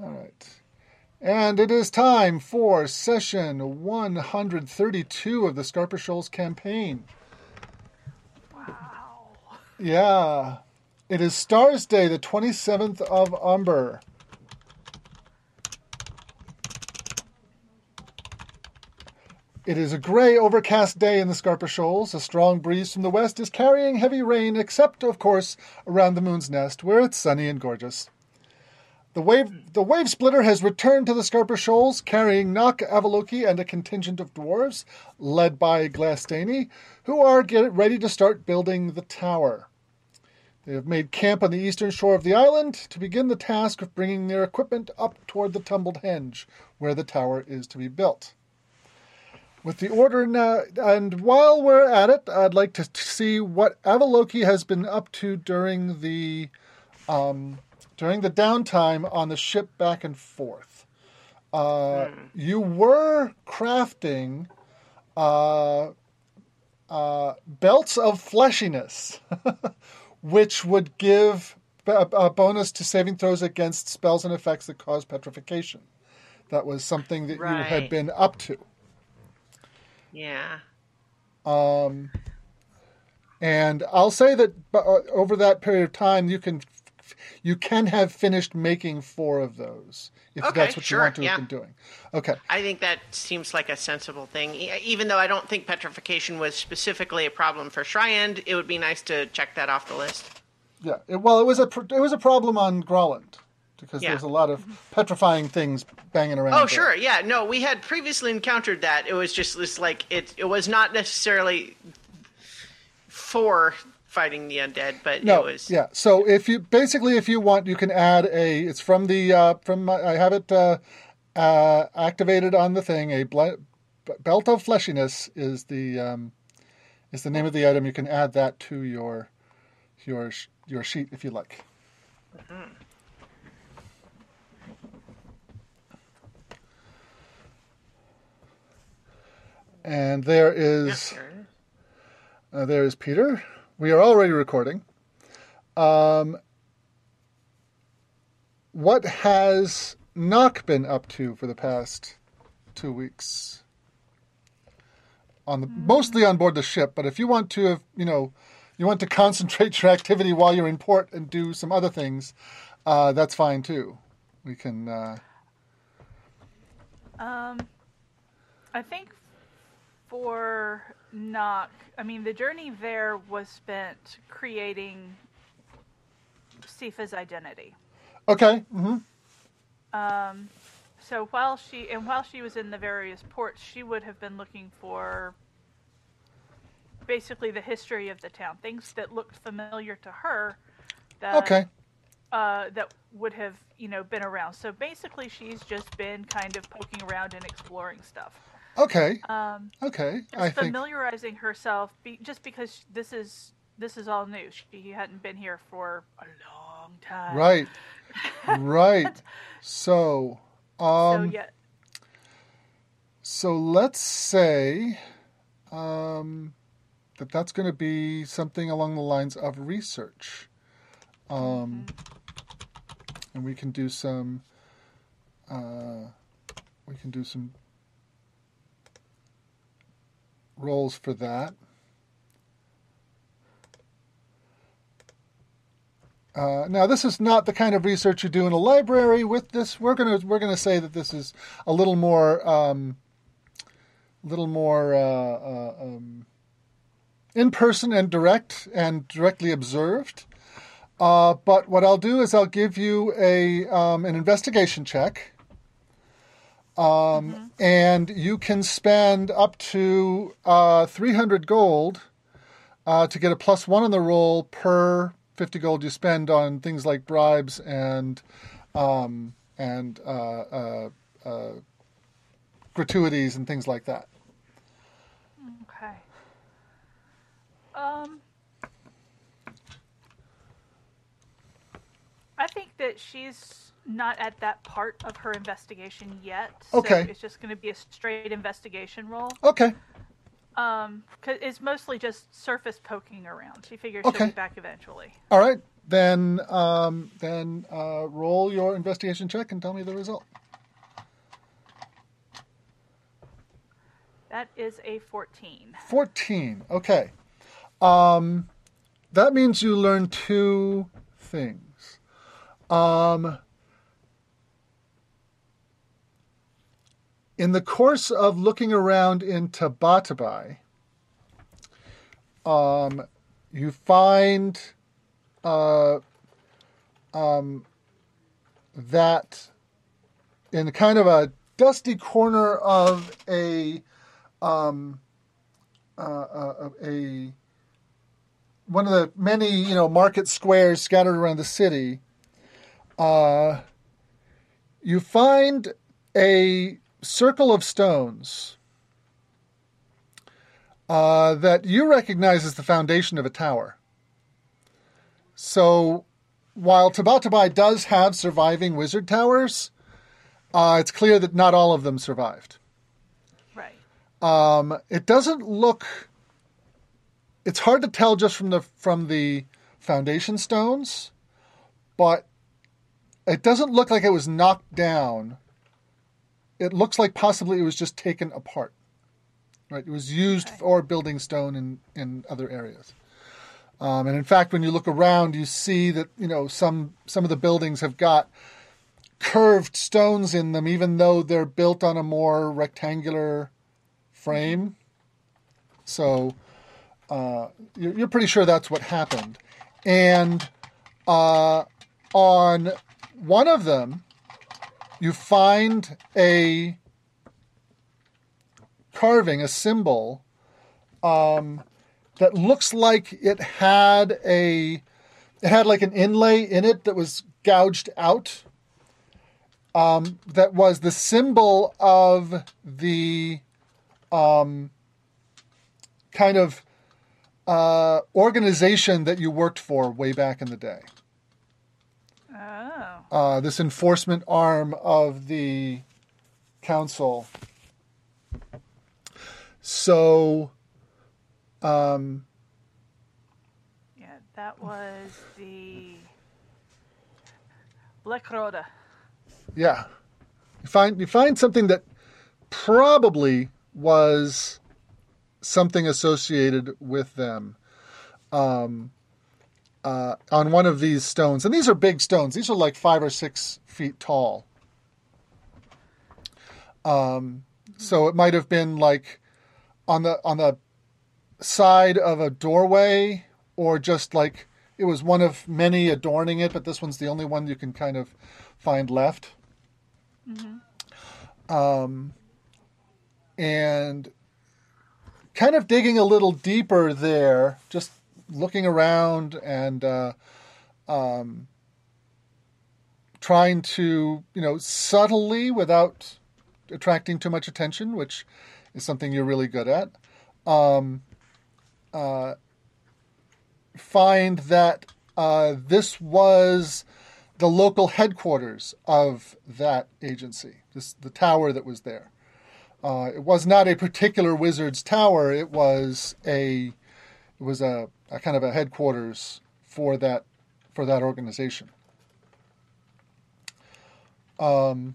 All right. And it is time for session 132 of the Scarper Shoals campaign. Wow. Yeah. It is Stars Day, the 27th of Umber. It is a gray, overcast day in the Scarpa Shoals. A strong breeze from the west is carrying heavy rain, except, of course, around the moon's nest, where it's sunny and gorgeous. The wave, the wave splitter has returned to the Scarpa Shoals, carrying Nock Avaloki and a contingent of dwarves, led by Glastani, who are get ready to start building the tower. They have made camp on the eastern shore of the island to begin the task of bringing their equipment up toward the tumbled henge, where the tower is to be built. With the order now, and while we're at it, I'd like to see what Avaloki has been up to during the um, during the downtime on the ship back and forth. Uh, You were crafting uh, uh, belts of fleshiness, which would give a, a bonus to saving throws against spells and effects that cause petrification. That was something that you had been up to. Yeah. Um, and I'll say that uh, over that period of time, you can you can have finished making four of those if Okay, that's what sure, you want to yeah. have been doing. Okay. I think that seems like a sensible thing. Even though I don't think petrification was specifically a problem for Schreiend, it would be nice to check that off the list. Yeah. It, well, it was a it was a problem on Grolland because Yeah. there's a lot of petrifying things banging around. Oh, there. sure. Yeah. No, we had previously encountered that. It was just this like it. It was not necessarily for fighting the undead, but No, it was. yeah. So if you basically, if you want, you can add a. It's from the uh, from my, I have it uh, uh, activated on the thing. A ble- belt of fleshiness is the um, is the name of the item. You can add that to your your your sheet if you like. And there is. Yeah, sure. Uh, there is Peter. We are already recording. Um, what has Nock been up to for the past two weeks? On the mostly on board the ship, but if you want to, have, you know, you want to concentrate your activity while you're in port and do some other things, uh, that's fine too. We can. Uh, Um, I think for Nock, I mean, the journey there was spent creating Sifa's identity. okay. hmm Um, so while she and while she was in the various ports, she would have been looking for basically the history of the town, things that looked familiar to her. That, Okay. uh, that would have you know been around. So basically, she's just been kind of poking around and exploring stuff. Okay. Um, Okay. I think. familiarizing herself, be, just because this is this is all new. She hadn't been here for a long time. Right. right. So, So um, yeah, so let's say um, that that's going to be something along the lines of research. Um, and we can do some, uh, we can do some rolls for that. Uh, now, this is not the kind of research you do in a library. With this, we're gonna we're gonna say that this is a little more, um, little more uh, uh, um, in person and direct and directly observed. Uh, but what I'll do is I'll give you a um, an investigation check, um, and you can spend up to uh, three hundred gold uh, to get a plus one on the roll per 50 gold you spend on things like bribes and um, and uh, uh, uh, gratuities and things like that. Okay. Um, I think that she's not at that part of her investigation yet. Okay. So it's just going to be a straight investigation roll. Okay. Um, cause it's mostly just surface poking around. She figures Okay. she'll be back eventually. All right. then um, then uh, roll your investigation check and tell me the result. That is a 14. 14. Okay. Um, that means you learn two things. Um, in the course of looking around in Tabatabai, um, you find uh, um, that in kind of a dusty corner of a um, uh, uh, a one of the many you know market squares scattered around the city, uh, you find a circle of stones uh, that you recognize as the foundation of a tower. So, while Tabatabai does have surviving wizard towers, uh, it's clear that not all of them survived. Right. Um, it doesn't look. It's hard to tell just from the from the foundation stones, but it doesn't look like it was knocked down. It looks like possibly it was just taken apart. Right, it was used for building stone in in other areas. Um, and in fact, when you look around, you see that you know some some of the buildings have got curved stones in them, even though they're built on a more rectangular frame. So uh, you're, you're pretty sure that's what happened. And uh, on one of them, you find a carving, a symbol um, that looks like it had a it had like an inlay in it that was gouged out. Um, that was the symbol of the um, kind of uh, organization that you worked for way back in the day. Oh. Uh, this enforcement arm of the council. So, um, Yeah, that was the Black Rhoda. yeah, you find you find something that probably was something associated with them um, uh, on one of these stones, and these are big stones. These are like five or six feet tall. Um, so it might have been like on the on the side of a doorway, or just like it was one of many adorning it, but this one's the only one you can kind of find left. Um, and kind of digging a little deeper there, just looking around and uh, um, trying to, you know, subtly without attracting too much attention, which is something you're really good at. Um, uh, find that uh, this was the local headquarters of that agency, this the tower that was there. Uh, it was not a particular wizard's tower. It was a it was a, a kind of a headquarters for that for that organization. Um,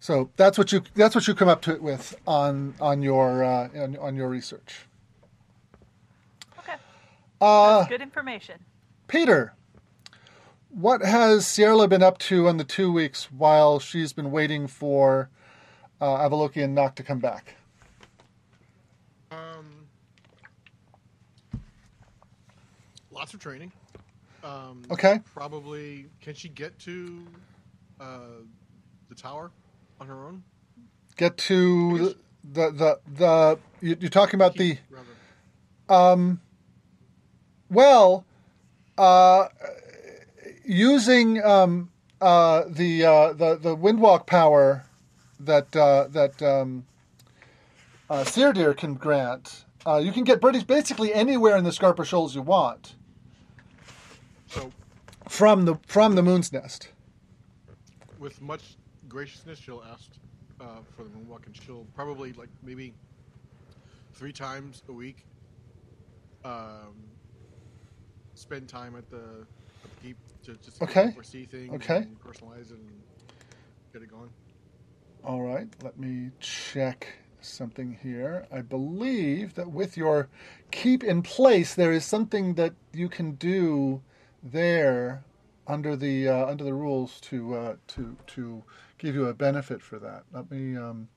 so that's what you that's what you come up to it with on on your uh, on, on your research. Okay. Uh, That's good information. Peter, what has Sierra been up to in the two weeks while she's been waiting for uh, Avaloki and Nock to come back? Um, lots of training. Um, Okay. Probably. Can she get to uh, the tower on her own? Get to the the the. you- You're talking about the Keep, rather. um. Well, uh, using um uh the uh the the windwalk power that uh that um uh Seerdeer can grant. Uh, you can get birdies basically anywhere in the Scarpa Shoals you want So, from the from the moon's nest. with much graciousness, she'll ask uh, for the moonwalk, and she'll probably like maybe three times a week um, spend time at the, at the keep to just Okay. foresee things, Okay. and personalize it, and get it going. All right, let me check something here. I believe that with your keep in place, there is something that you can do there under the uh, under the rules to uh, to to give you a benefit for that. Let me um,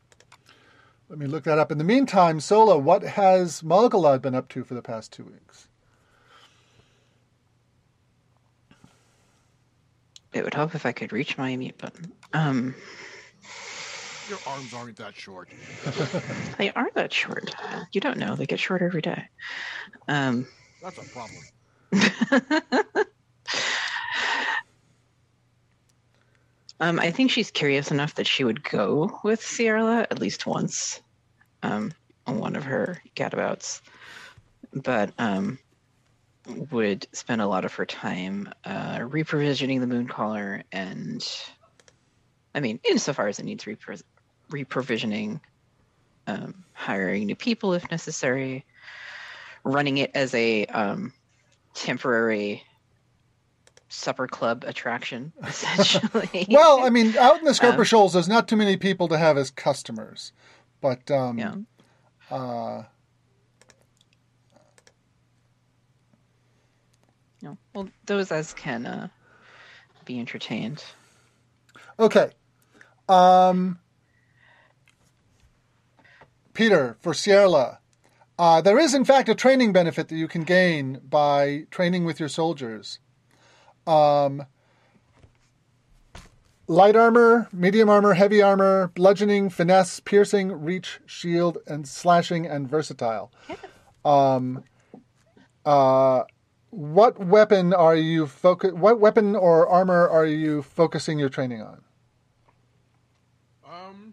let me look that up. In the meantime, Sola, what has Malgalad been up to for the past two weeks? It would help if I could reach my mute button. Um, Your arms aren't that short. they are that short. You don't know. They get shorter every day. Um, That's a problem. um, I think she's curious enough that she would go with Sierra at least once um, on one of her gadabouts, but um, would spend a lot of her time uh, reprovisioning the Mooncaller and, I mean, insofar as it needs repro- reprovisioning, um, hiring new people if necessary, running it as a um, temporary supper club attraction, essentially. Well, I mean, out in the Scarper Um, Shoals, there's not too many people to have as customers, but um, yeah. uh, No. Well, those as can uh, be entertained. Okay. Um, Peter, for Sierra, uh, there is in fact a training benefit that you can gain by training with your soldiers. Um, light armor, medium armor, heavy armor, bludgeoning, finesse, piercing, reach, shield, and slashing, and versatile. Um, uh, what weapon are you focus? What weapon or armor are you focusing your training on? Um,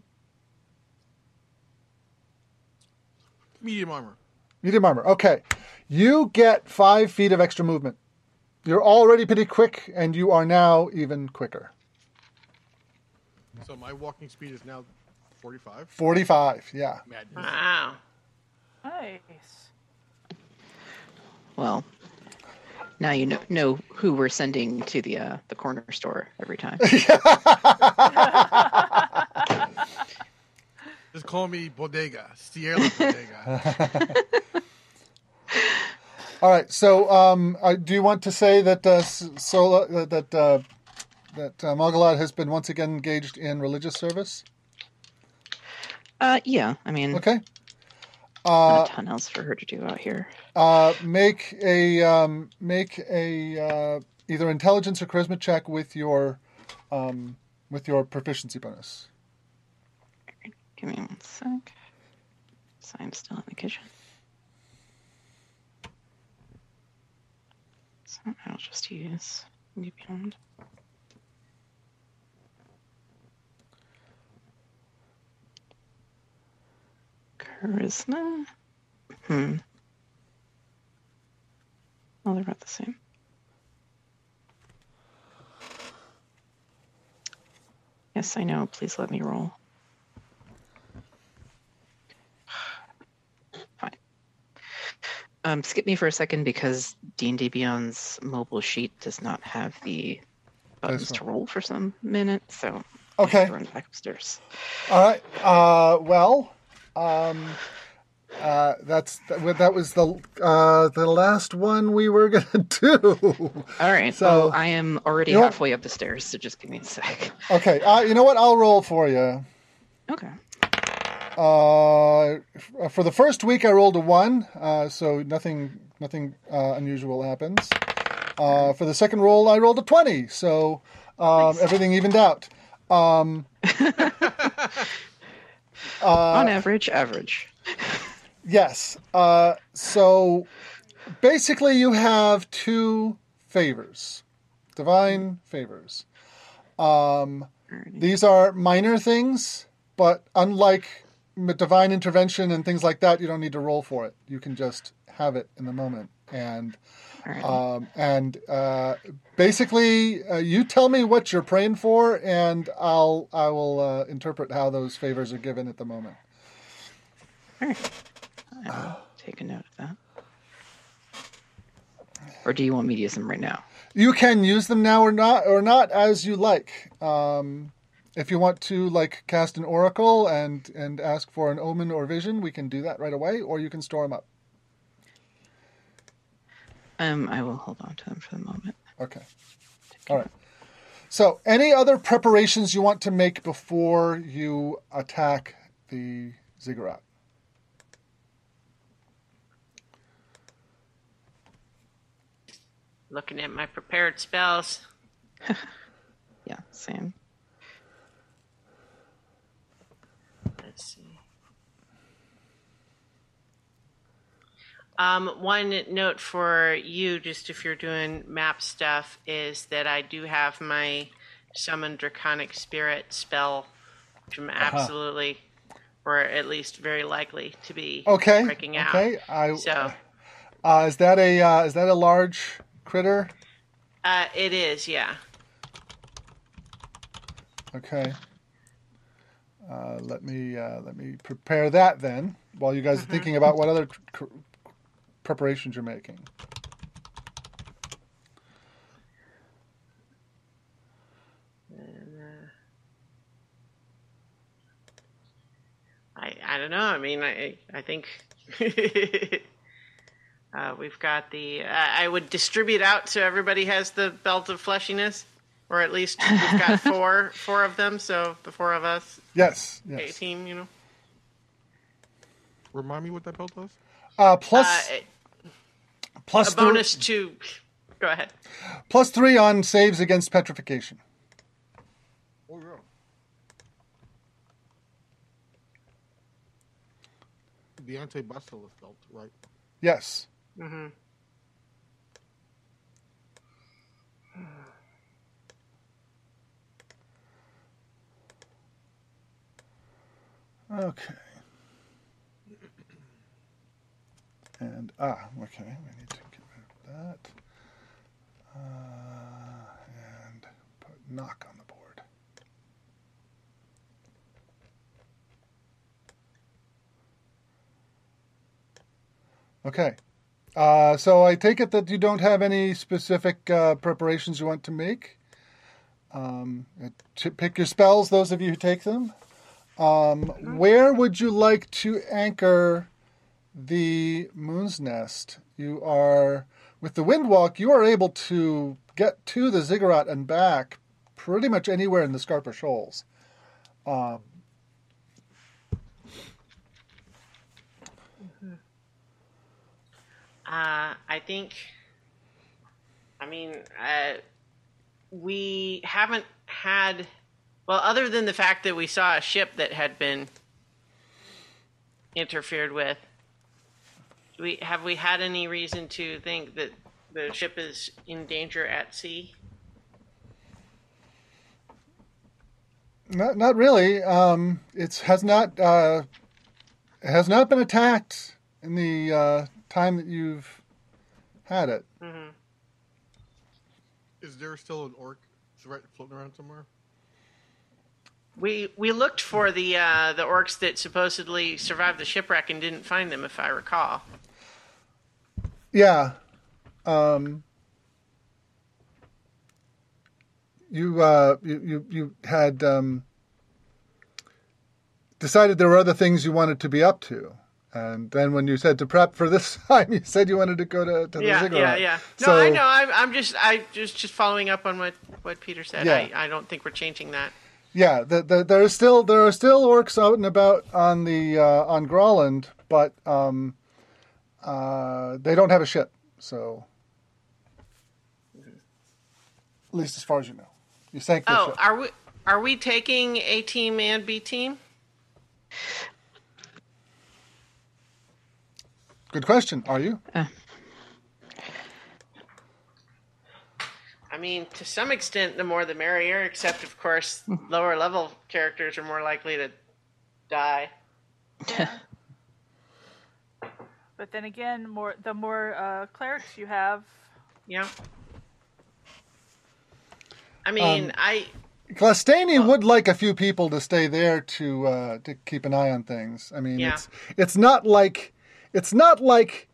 medium armor. Medium armor. Okay. You get five feet of extra movement. You're already pretty quick, and you are now even quicker. So my walking speed is now 45. 45, yeah. Madness. Wow. Nice. Well, now you know, know who we're sending to the uh, the corner store every time. Just call me Bodega. Sierra Bodega. All right. So, um, uh, do you want to say that uh, Sola uh, that uh, that uh, Margalad has been once again engaged in religious service? uh, yeah, I mean, Okay. not a ton else for her to do out here. Uh, make a um, make a uh, either intelligence or charisma check with your um, with your proficiency bonus. Give me one sec. So I'm still in the kitchen. So I'll just use D&D Beyond. Charisma? Hmm. Oh, they're about the same. Yes, I know. Please let me roll. Um, skip me for a second because D&D Beyond's mobile sheet does not have the buttons to roll for some minute, so Okay. run back upstairs. All right. Uh, well, um, uh, that's that, that was the uh, the last one we were gonna do. All right, So- well, I am already You know what? halfway up the stairs, so just give me a sec. okay. Uh, you know what? I'll roll for you. Okay. Uh, for the first week, I rolled a one, uh, so nothing nothing uh, unusual happens. Uh, for the second roll, I rolled a twenty, so um, everything evened out. Um, On average, average. Yes. Uh, so basically, you have two favors, divine favors. Um, these are minor things, but unlike divine intervention and things like that, you don't need to roll for it. You can just have it in the moment. And um, and uh, basically, uh, you tell me what you're praying for, and I'll I will uh, interpret how those favors are given at the moment. Alright. I'll take a note of that. or do you want me to use them right now? You can use them now or not, or not as you like. Um, if you want to, like, cast an oracle and and ask for an omen or vision, we can do that right away, or you can store them up. Um, I will hold on to them for the moment. Okay. All right. So, any other preparations you want to make before you attack the ziggurat? Looking at my prepared spells. Yeah, same. Let's see. Um, one note for you, just if you're doing map stuff, is that I do have my summon draconic spirit spell, which I'm absolutely, or at least very likely to be Okay. breaking out. Okay. I, So uh, is that a uh, is that a large critter? uh, it is, yeah. Okay. Uh, let me uh, let me prepare that then. While you guys are thinking about what other cr- preparations you're making. I I don't know. I mean, I I think uh, we've got the. I would distribute out so everybody has the belt of fleshiness, or at least we've got four four of them. So the four of us, Yes. a Yes. team, you know. Remind me what that belt does? Uh, plus Uh, plus a three- bonus two. Go ahead. plus three on saves against petrification. Oh yeah. The anti-basilisk belt, right? Yes. hmm Okay. And ah, okay, we need to get rid of that. Uh, and put Nock on the board. Okay. Uh, so I take it that you don't have any specific uh, preparations you want to make. Um, to pick your spells, those of you who take them. Um, where would you like to anchor the moon's nest? You are with the windwalk. You are able to get to the ziggurat and back pretty much anywhere in the Scarpa Shoals. Um, Uh, I think. I mean, uh, we haven't had. Well, other than the fact that we saw a ship that had been interfered with, we have we had any reason to think that the ship is in danger at sea? not, not really. Um, it has not. Uh, has not been attacked in the uh, time that you've had it. Is there still an orc threat floating around somewhere? We we looked for the uh, the orcs that supposedly survived the shipwreck and didn't find them, if I recall. Yeah. Um, you, uh, you you you had um, decided there were other things you wanted to be up to, and then when you said to prep for this time, you said you wanted to go to, to the yeah, ziggurat. yeah, yeah. No, so, I know. I'm, I'm just, I just, just following up on what, what Peter said. Yeah. I, I don't think we're changing that. Yeah, the, the, there are still there are still orcs out and about on the uh, on Groland, but um, uh, they don't have a ship, so at least as far as you know, you sank their Oh, ship. are we, are we taking A team and B team? Good question. Are you? I mean, to some extent, the more the merrier. Except, of course, lower level characters are more likely to die. But then again, more the more uh, clerics you have, Yeah. I mean, Um, I Glastani would like a few people to stay there to uh, to keep an eye on things. I mean, Yeah. it's it's not like it's not like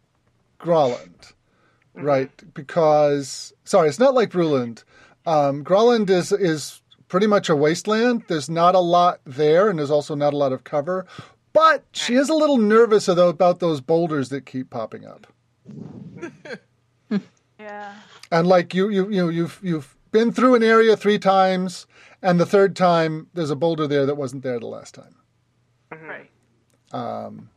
Groland, right? Because sorry, it's not like Bruland. Um, Groland is is pretty much a wasteland. There's not a lot there, and there's also not a lot of cover. But she is a little nervous though about those boulders that keep popping up. Yeah. And like you, you, you, you've you've been through an area three times, and the third time there's a boulder there that wasn't there the last time. Right. Um.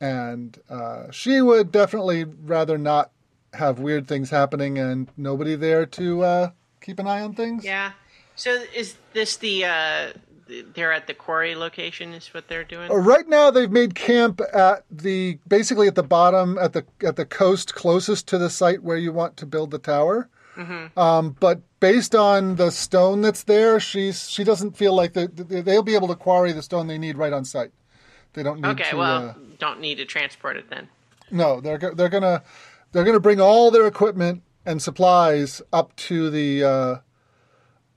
And uh, she would definitely rather not have weird things happening and nobody there to uh, keep an eye on things. Yeah. So is this the uh they're at the quarry location is what they're doing? Uh, Right now, they've made camp at the basically at the bottom at the at the coast closest to the site where you want to build the tower. Um, but based on the stone that's there, she's she doesn't feel like the, they'll be able to quarry the stone they need right on site. They don't need okay, to. well, uh, don't need to transport it then. no, they're they're gonna they're gonna bring all their equipment and supplies up to the uh,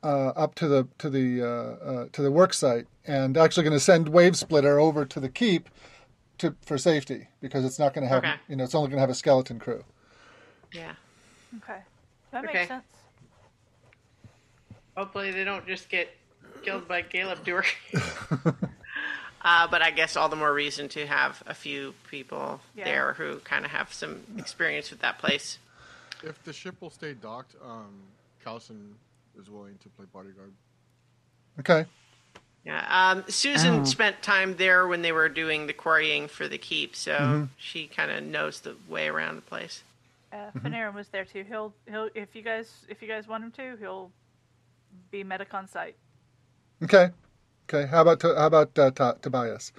uh, up to the to the uh, uh, to the work site, and actually going to send Wave Splitter over to the keep to for safety because it's not going to have Okay. you know it's only going to have a skeleton crew. Yeah. Okay. That Okay. makes sense. Hopefully they don't just get killed by Caleb Dewar. uh, but I guess all the more reason to have a few people Yeah. there who kind of have some experience with that place. If the ship will stay docked, um, Carlson is willing to play bodyguard. Okay, Yeah. Um, Susan Oh. spent time there when they were doing the quarrying for the keep, so Mm-hmm. she kind of knows the way around the place. Uh, Mm-hmm. Panarin was there too. He'll he'll if you guys if you guys want him to, he'll be medic on site. okay, okay. How about how about uh, Ta- Tobias?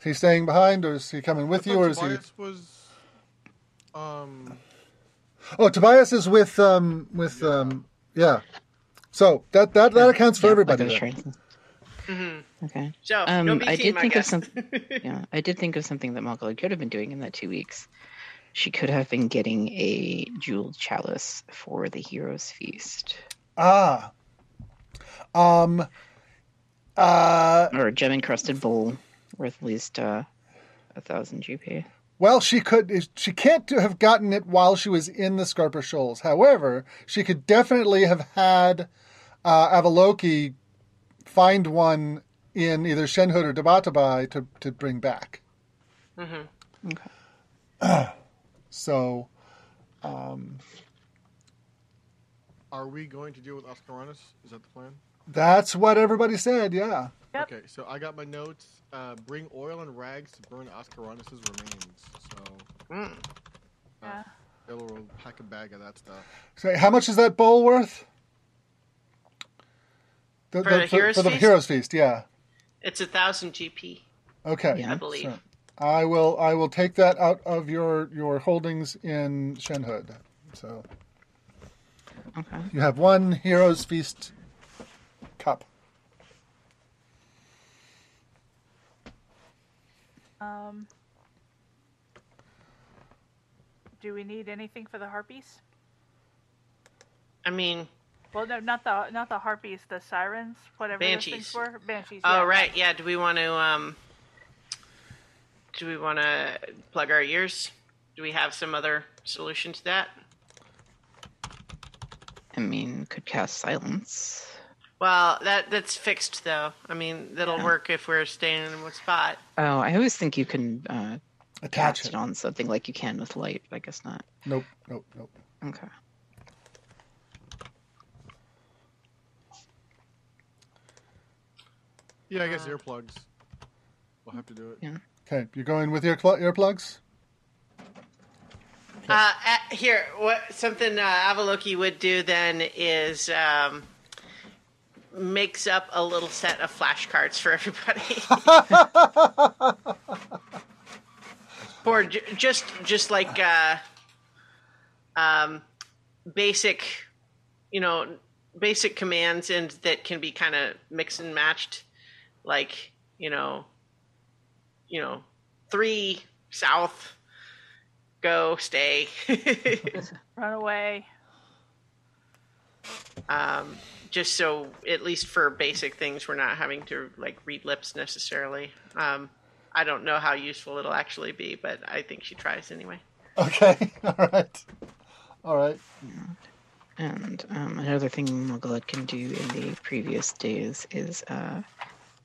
Is he staying behind, or is he coming with I you, thought or is he? Tobias was, um, Oh, Tobias is with um with um yeah. So that that that accounts for Yeah, everybody. like I was then. trying to- Okay. So Um, no B I team, did think of something. Yeah, I did think of something that Mogul could have been doing in that two weeks. She could have been getting a jeweled chalice for the heroes' feast, Ah. Um. Uh. or a gem encrusted bowl worth at least uh, a thousand GP. Well, she could. She can't have gotten it while she was in the Scarper Shoals. However, she could definitely have had uh, Avaloki find one in either Shenhud or Tabatabai to to bring back. Okay. So are we going to deal with Askuranas? Is that the plan? That's what everybody said. Yeah. Yep. Okay, so I got my notes. Uh, bring oil and rags to burn Askuranas's remains. So Mm. Yeah. Ella will pack a bag of that stuff. So, how much is that bowl worth? For the Heroes for the Feast? Heroes Feast, yeah. It's a thousand GP, Okay. Yeah. I believe. So, I will I will take that out of your your holdings in Shenhud. So Okay. you have one Heroes Feast cup. Um. Do we need anything for the harpies? I mean, Well, no, not the not the harpies, the sirens, whatever those things were. Banshees. oh yeah. right, yeah. Do we want to um? Do we want to plug our ears? Do we have some other solution to that? I mean, could cast silence. Well, that that's fixed though. I mean, that'll Yeah. work if we're staying in one spot. Oh, I always think you can uh, Attach it. it on something like you can with light. but I guess not. Nope, nope, nope. Okay. Yeah, I guess earplugs. We'll have to do it. Yeah. Okay, you're going with your cl- earplugs? Uh, uh, here, what something uh, Avaloki would do then is um, makes up a little set of flashcards for everybody. For just just like uh, um, basic, you know, basic commands and that can be kind of mixed and matched, like you know, you know, three south go, stay. Run away. um, just so, at least for basic things, we're not having to like read lips necessarily. Um, I don't know how useful it'll actually be, but I think she tries anyway. Okay, all right. All right. And um, another thing Mugalad can do in the previous days is uh,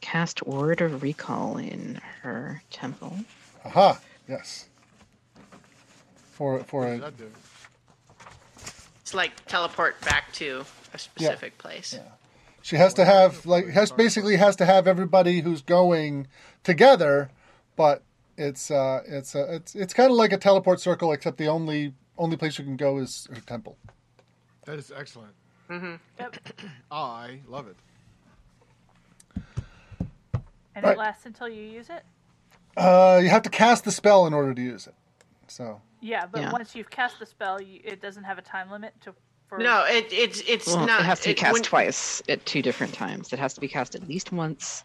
cast Word of Recall in her temple. Aha. Yes. For for a does that do? It's like teleport back to a specific place. Yeah. She has to have like has basically has to have everybody who's going together, but it's uh it's uh, it's it's kind of like a teleport circle, except the only only place you can go is her temple. That is excellent. Yep. I love it. And Right. it lasts until you use it? Uh, you have to cast the spell in order to use it. So Yeah, but Yeah. once you've cast the spell, you, it doesn't have a time limit to. For... No, it, it's it's Well, not. it has to be it- cast when- twice at two different times. It has to be cast at least once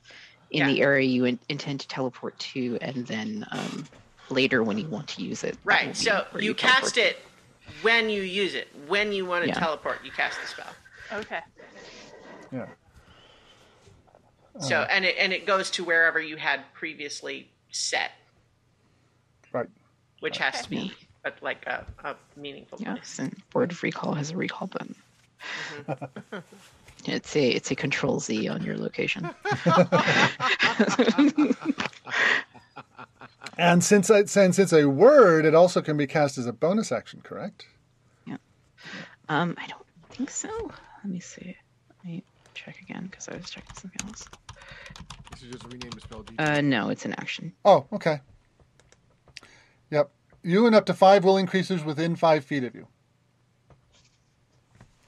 in Yeah. the area you in- intend to teleport to, and then um, later when you want to use it. Right. So where you teleport cast to. it when you use it. When you want to Yeah. teleport, you cast the spell. Okay. yeah, So and it and it goes to wherever you had previously set, right. Which has to Okay. be a, like a, a meaningful place. Yes, and Word of Recall has a recall button. Mm-hmm. it's a it's a Control Z on your location. And since it, since it's a word, it also can be cast as a bonus action, correct? Yeah. Um, I don't think so. Let me see. Let me check again because I was checking something else. This is just rename the spell. Uh, no, it's an action. Oh, okay. Yep. You and up to five willing creatures within five feet of you.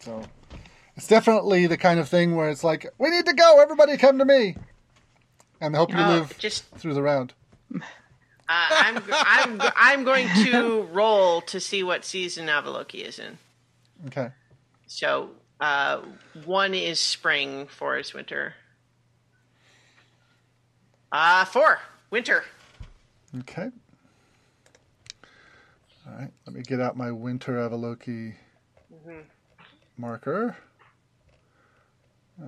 So it's definitely the kind of thing where it's like, we need to go, everybody come to me. And hope you Oh, live just through the round. uh, I'm I'm I'm going to roll to see what season Avaloki is in. Okay. So uh, one is spring, four is winter. Uh, four winter. Okay. All right. Let me get out my winter Avaloki marker. Uh,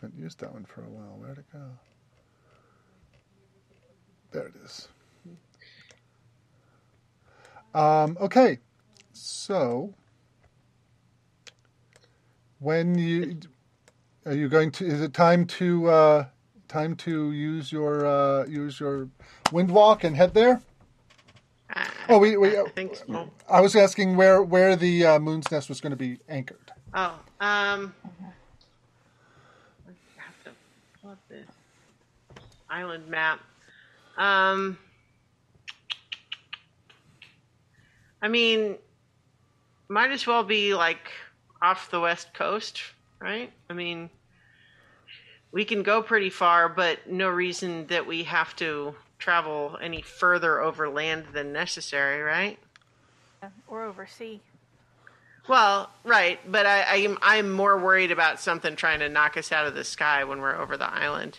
haven't used that one for a while. Where'd it go? There it is. Um, okay. So, when you are you going to? Is it time to uh, time to use your uh, use your wind walk and head there? Uh, Oh, we, we I think so. I was asking where where the uh, moon's nest was going to be anchored. Oh, um, I have to pull up the island map. Um, I mean, might as well be like off the west coast, right? I mean, we can go pretty far, but no reason that we have to travel any further over land than necessary, right? Or oversee. Well, right, but I, I'm I'm more worried about something trying to knock us out of the sky when we're over the island.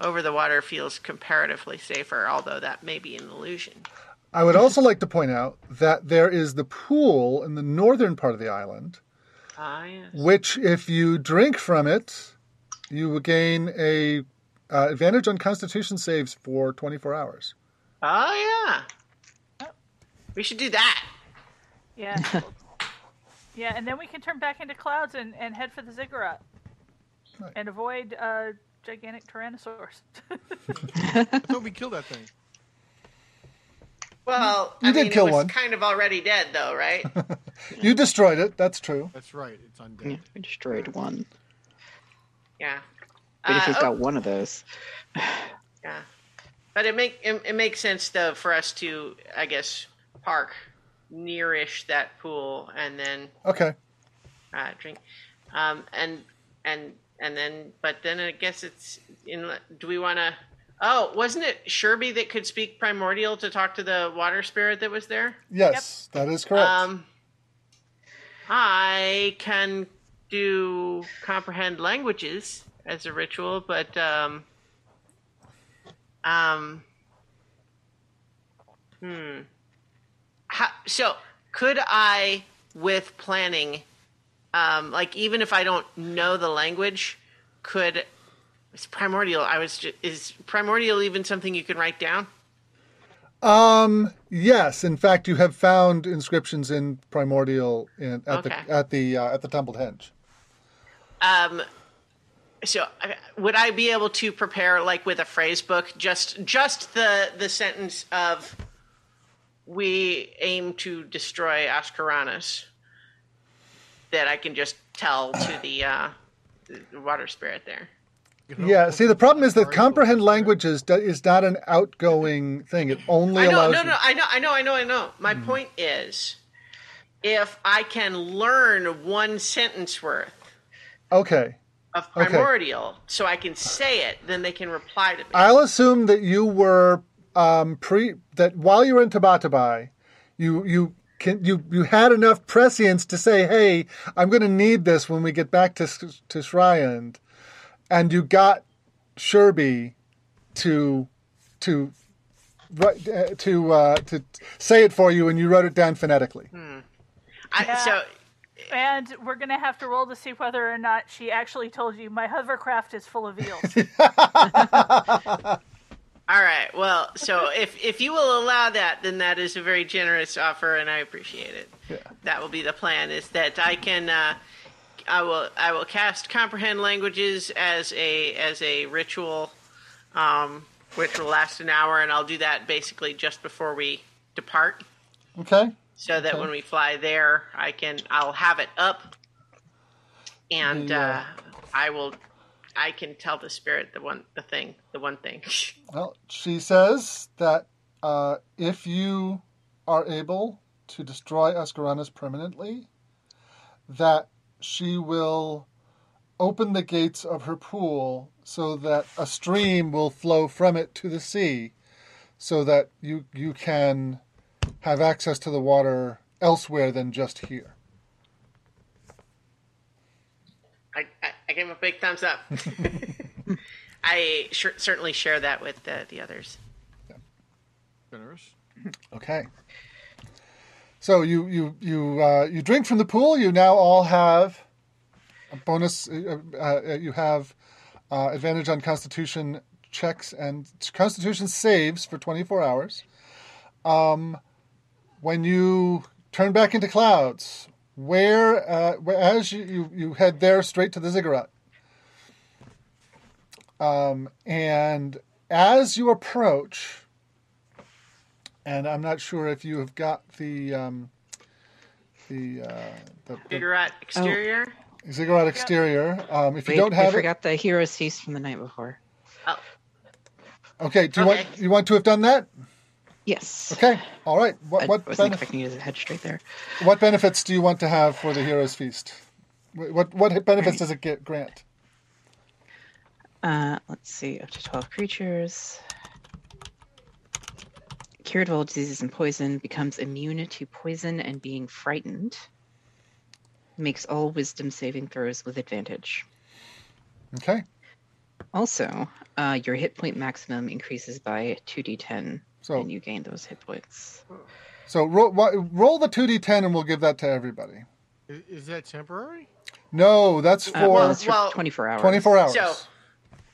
Over the water feels comparatively safer, although that may be an illusion. I would also like to point out that there is the pool in the northern part of the island, Ah, yes. which, if you drink from it, you will gain a uh, advantage on Constitution saves for 24 hours. Oh yeah. We should do that. Yeah. yeah, and then we can turn back into clouds and, and head for the ziggurat. Right. And avoid uh, gigantic tyrannosaurs. I thought we killed that thing. Well, You I did mean, kill it was one. kind of already dead, though, right? You destroyed it. That's true. That's right. It's undead. Yeah, we destroyed one. Yeah. But if Uh, we've oh, got one of those, Yeah, but it make it, it makes sense though for us to, I guess, park nearish that pool and then Okay. uh, drink, um, and and and then, but then I guess it's in. Do we want to? Oh, wasn't it Sherby that could speak primordial to talk to the water spirit that was there? Yes, that is correct. Um, I can do comprehend languages as a ritual, but um, um, hmm. How, so could I, with planning, um, like even if I don't know the language, could it's primordial? I was just, is primordial even something you can write down? Um, yes, in fact, you have found inscriptions in primordial in, at Okay. the at the uh, at the tumbled henge. Um, so would I be able to prepare like with a phrase book just just the the sentence of we aim to destroy Askuranas that I can just tell to the uh, the water spirit there. You know, Yeah. See, the problem is that comprehend languages is not an outgoing thing. It only I know, allows no, you. no, I know, I know, I know, I know. My Mm-hmm. point is, if I can learn one sentence worth Okay. of Okay. primordial, so I can say it, then they can reply to me. I'll assume that you were um, pre that while you were in Tabatabai, you you can you you had enough prescience to say, "Hey, I'm going to need this when we get back to S- to Schreiend," and you got Sherby to to write- uh, to uh, to say it for you, and you wrote it down phonetically. I, Yeah. So And we're gonna have to roll to see whether or not she actually told you my hovercraft is full of eels. All right. Well, so if if you will allow that, then that is a very generous offer, and I appreciate it. Yeah. That will be the plan. Is that I can, uh, I will, I will cast comprehend languages as a as a ritual, um, which will last an hour, and I'll do that basically just before we depart, Okay. So that Okay. when we fly there, I can, I'll have it up, and uh, I will, I can tell the spirit the one, the thing, the one thing. Well, she says that uh, if you are able to destroy Askuranas permanently, that she will open the gates of her pool so that a stream will flow from it to the sea, so that you you can have access to the water elsewhere than just here. I, I, I give him a big thumbs up. I sh- certainly share that with the, the others. Generous. Okay. So you you you uh, you drink from the pool. You now all have a bonus. Uh, uh, you have uh, advantage on Constitution checks and Constitution saves for 24 hours. Um, when you turn back into clouds, where uh, where- as you, you you head there straight to the ziggurat. Um, and as you approach, and I'm not sure if you have got the um, the, uh, the, the Ziggurat exterior. ziggurat exterior. Um, if you don't have it, forgot the hero's feast from the night before. Oh, okay. Do you Okay. want you want to have done that? Yes. Okay. All right. What I what wasn't benef- expecting you to head straight there. what benefits do you want to have for the hero's feast? What what benefits Right. does it get grant? Uh, let's see, up to 12 creatures. Cured of all diseases and poison, becomes immune to poison and being frightened. Makes all wisdom saving throws with advantage. Okay. Also, uh, your hit point maximum increases by 2d10, So and you gain those hit points. so roll roll the two d10 and we'll give that to everybody. Is, is that temporary? No, that's Uh, for well, it's for well, 24 hours. 24 hours. So,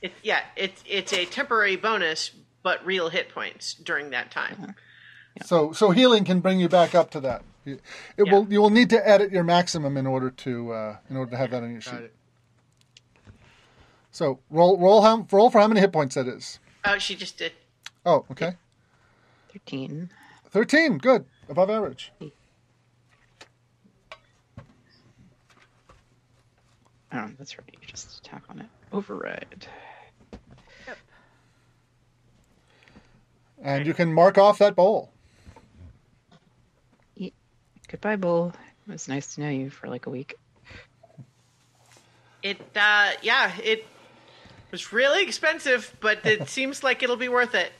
it, yeah, it's it's a temporary bonus, but real hit points during that time. So so healing can bring you back up to that. You- It Yeah. will you will need to edit your maximum in order to uh, in order to have that on your Got sheet. it. So roll roll how, roll for how many hit points that is. Oh, she just did. Oh, okay. 13. 13, good. Above average. Oh, that's right. You just attack on it. Override. Yep. And you can mark off that bowl. Goodbye, bowl. It was nice to know you for like a week. It, uh, yeah, it was really expensive, but it seems like it'll be worth it.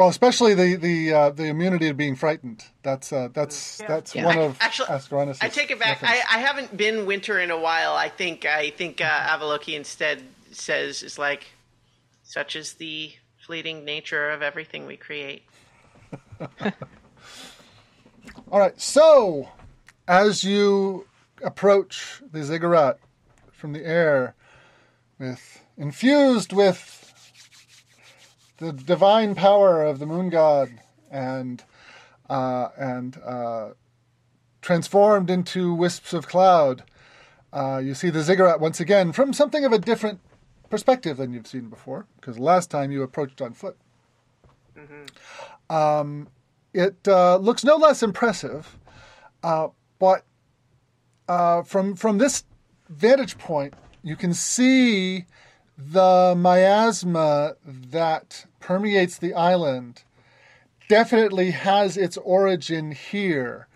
Well, especially the the uh, the immunity to being frightened. That's uh, that's Yeah. that's Yeah. one I- of actually, Askuranas'. I take it back. I, I haven't been winter in a while. I think I think uh, Avaloki instead says is like, such is the fleeting nature of everything we create. All right. So, as you approach the ziggurat from the air, with infused with the divine power of the moon god and uh, and uh, transformed into wisps of cloud. Uh, you see the ziggurat once again from something of a different perspective than you've seen before, because last time you approached on foot. Um, it uh, looks no less impressive, uh, but uh, from from this vantage point, you can see the miasma that permeates the island definitely has its origin here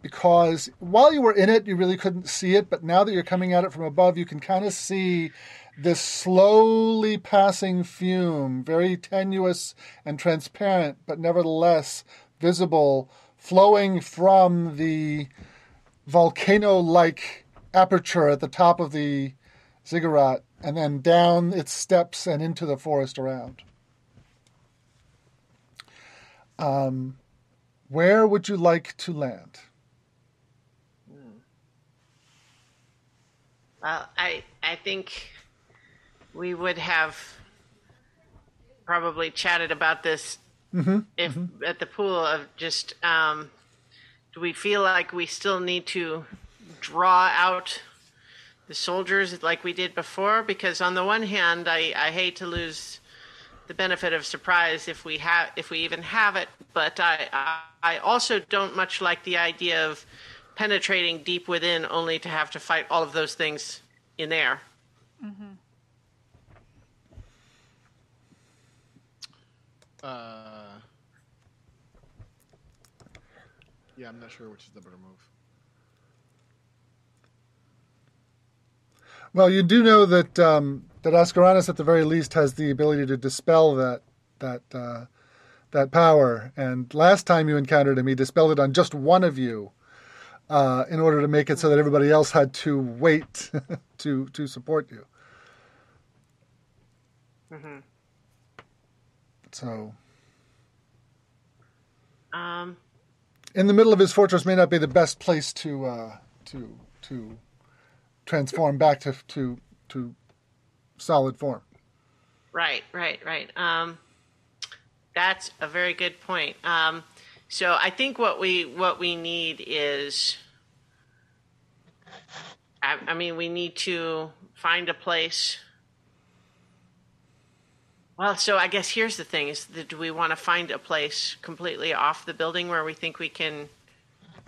because while you were in it, you really couldn't see it, but now that you're coming at it from above, you can kind of see this slowly passing fume, very tenuous and transparent, but nevertheless visible, flowing from the volcano like aperture at the top of the ziggurat and then down its steps and into the forest around. Um, where would you like to land? Well, I I think we would have probably chatted about this if at the pool of just um, do we feel like we still need to draw out the soldiers like we did before? Because on the one hand, I, I hate to lose the benefit of surprise if we have if we even have it, but I, I I also don't much like the idea of penetrating deep within only to have to fight all of those things in there. Uh, yeah, I'm not sure which is the better move. Well, you do know that um, that Askuranas, at the very least, has the ability to dispel that that uh, that power. And last time you encountered him, he dispelled it on just one of you, uh, in order to make it so that everybody else had to wait to to support you. So, Um, in the middle of his fortress may not be the best place to uh, to to transform back to to to solid form. Right, right, right. Um, that's a very good point. Um, so I think what we what we need is, I, I mean, we need to find a place. Well, so I guess here's the thing: is that do we want to find a place completely off the building where we think we can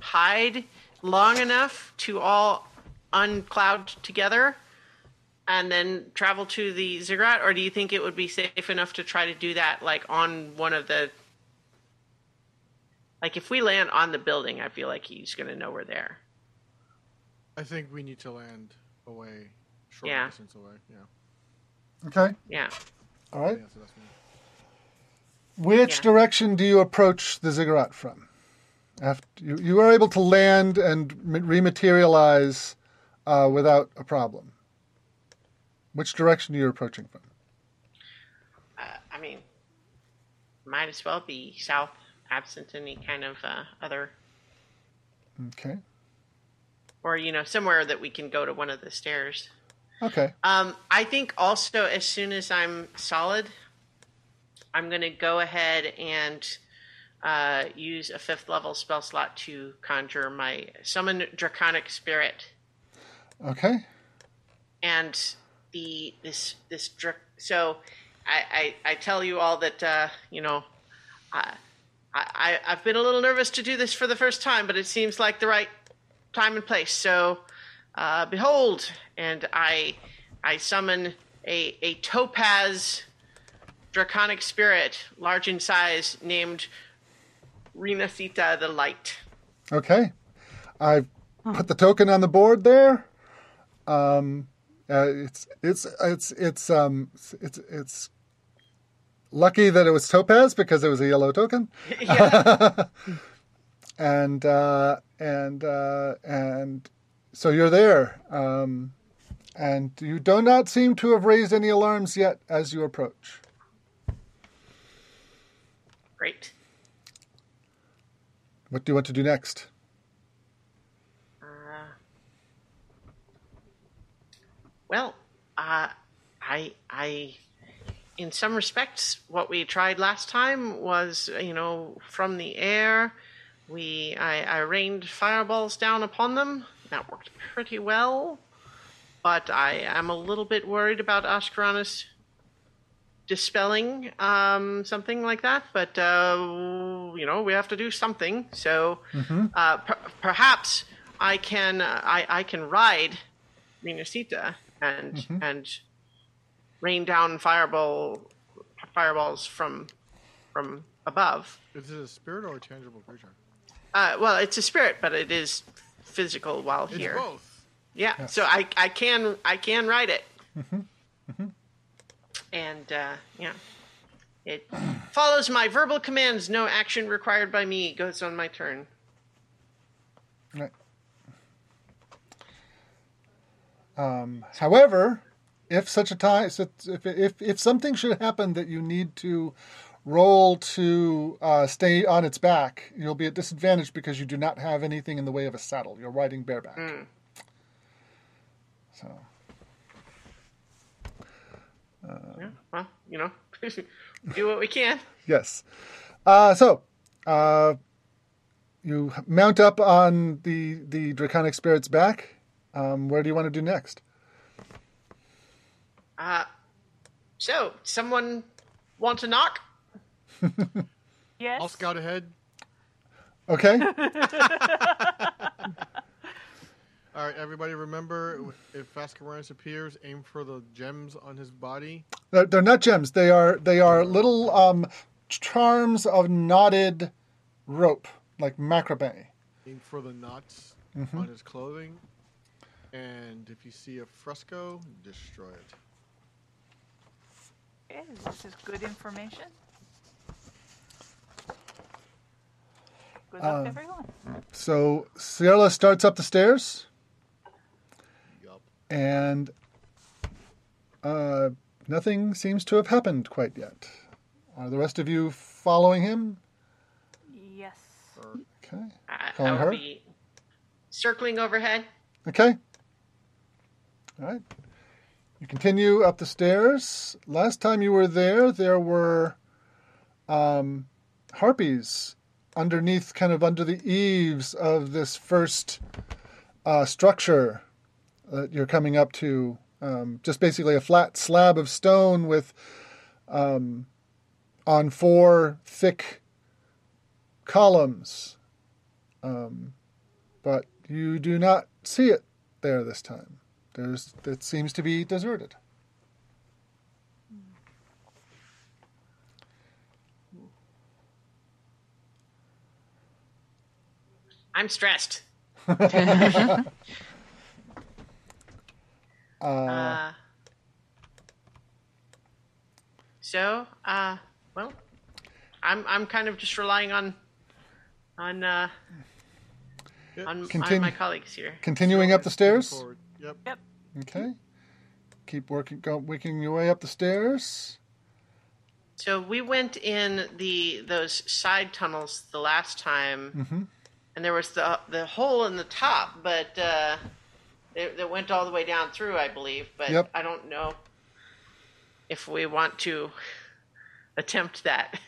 hide long enough to all uncloud together? And then travel to the ziggurat, or do you think it would be safe enough to try to do that like on one of the like if we land on the building, I feel like he's gonna know we're there. I think we need to land away, short Yeah. distance away. Yeah. Okay, Yeah. all right. Yeah, so. Which Yeah. direction do you approach the ziggurat from? After you, you are able to land and rematerialize uh, without a problem. Which direction are you approaching from? Uh, I mean, might as well be south, absent any kind of uh, other, Okay. or you know, somewhere that we can go to one of the stairs. Okay. Um, I think also as soon as I'm solid, I'm going to go ahead and uh, use a fifth level spell slot to conjure my summon draconic spirit, Okay. and the this this dra- so I, I I tell you all that uh, you know I, I I've been a little nervous to do this for the first time, but it seems like the right time and place. So uh, behold, and I I summon a a topaz draconic spirit, large in size, named Renacita the Light. Okay. I've put the token on the board there. Um, uh, it's it's it's it's um it's it's lucky that it was topaz because it was a yellow token. and uh, and uh, and so you're there, um, and you do not seem to have raised any alarms yet as you approach. Great. What do you want to do next? Well, uh, I I in some respects, what we tried last time was, you know, from the air. We I, I rained fireballs down upon them. That worked pretty well. But I am a little bit worried about Askuranas dispelling um, something like that. But uh, you know, we have to do something. So uh, per- perhaps I can uh, I, I can ride Minusita and and rain down fireball fireballs from from above. Is it a spirit or a tangible creature? Uh, well, it's a spirit, but it is physical while It's here. both. Yeah, so I I can I can ride it. And uh, yeah, it follows my verbal commands. No action required by me. Goes on my turn. Right. Um, however, if such a time, if, if if something should happen that you need to roll to uh, stay on its back, you'll be at disadvantage because you do not have anything in the way of a saddle. You're riding bareback. So Yeah, well, you know, do what we can. yes. Uh, so uh, you mount up on the the draconic spirit's back. Um, where do you want to do next? Uh, so, someone want to knock? Yes. I'll scout ahead. Okay. All right, everybody, remember if Askuranas appears, aim for the gems on his body. They're, they're not gems. They are they are little um, charms of knotted rope, like macrame. Aim for the knots on his clothing. And if you see a fresco, destroy it. Okay, this is good information. Good luck, Um, everyone. So Ciela starts up the stairs, Yup. and uh, nothing seems to have happened quite yet. Are the rest of you following him? Yes. Okay. I, I will her? be circling overhead. Okay. All right. You continue up the stairs. Last time you were there, there were um, harpies underneath, kind of under the eaves of this first uh, structure that you're coming up to. Um, just basically a flat slab of stone with um, on four thick columns. Um, but you do not see it there this time. There's it seems to be deserted. I'm stressed. Uh, Uh, so, uh, well, I'm I'm kind of just relying on on uh, Yep. on, on my colleagues here. continuing up the stairs. forward. Yep. Yep. Okay. Keep working, go, working your way up the stairs. So we went in the those side tunnels the last time, Mm-hmm. and there was the the hole in the top, but uh, it, it went all the way down through, I believe. But Yep. I don't know if we want to attempt that.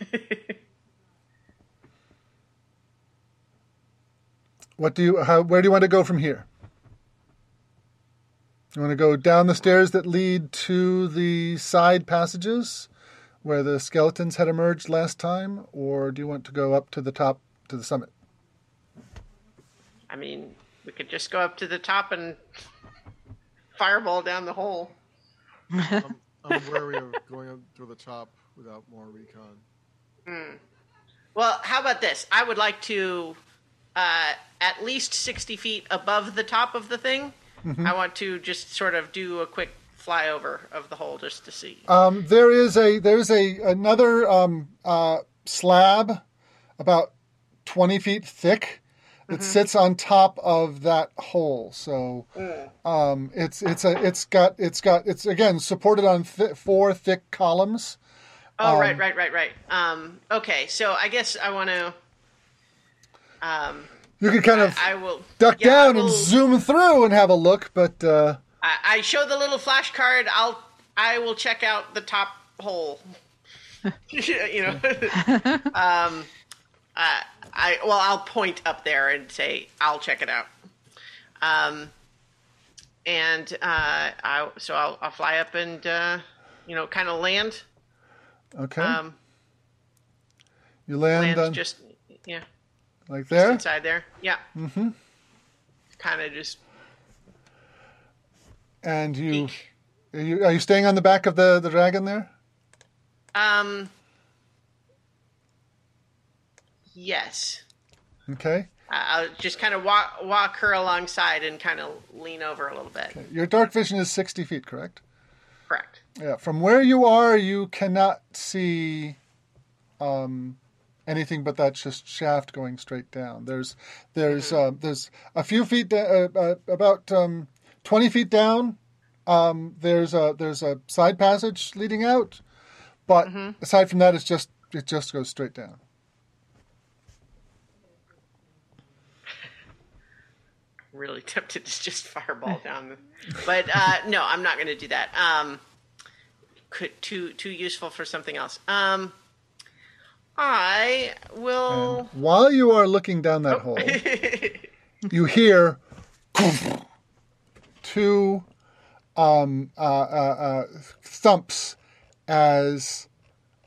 What do you? How? Where do you want to go from here? You want to go down the stairs that lead to the side passages where the skeletons had emerged last time, or do you want to go up to the top to the summit? I mean, we could just go up to the top and fireball down the hole. I'm, I'm wary of going up to the top without more recon. Hmm. Well, how about this? I would like to, uh, at least 60 feet above the top of the thing, I want to just sort of do a quick flyover of the hole just to see. Um, there is a there's a another um, uh, slab about twenty feet thick that sits on top of that hole. So um, it's it's a it's got it's got it's again supported on th- four thick columns. Oh, right, right, right, right. Um, okay, so I guess I want to. You can kind of I will duck yeah, I down and zoom through and have a look, but uh, I, I show the little flash card. I'll I will check out the top hole. you know. um, uh, I well, I'll point up there and say I'll check it out. Um, and uh, I so I'll, I'll fly up and uh, you know kind of land. Okay. Um, you land, land on, just yeah like there. inside there. Yeah. Mm-hmm. Kind of just And you, are you are you staying on the back of the, the dragon there? Um. Yes. Okay. I- I'll just kind of walk walk her alongside and kind of lean over a little bit. Your dark vision is 60 feet, correct? Correct. Yeah. From where you are, you cannot see um, anything but that just shaft going straight down. There's there's uh, there's a few feet da- uh, uh, about um, 20 feet down. Um, there's a there's a side passage leading out, but aside from that, it's just it just goes straight down. Really tempted to just fireball down, the, but uh, no, I'm not going to do that. Um, could too too useful for something else. Um, I will. While you are looking down that hole, you hear two um, uh, uh, uh, thumps as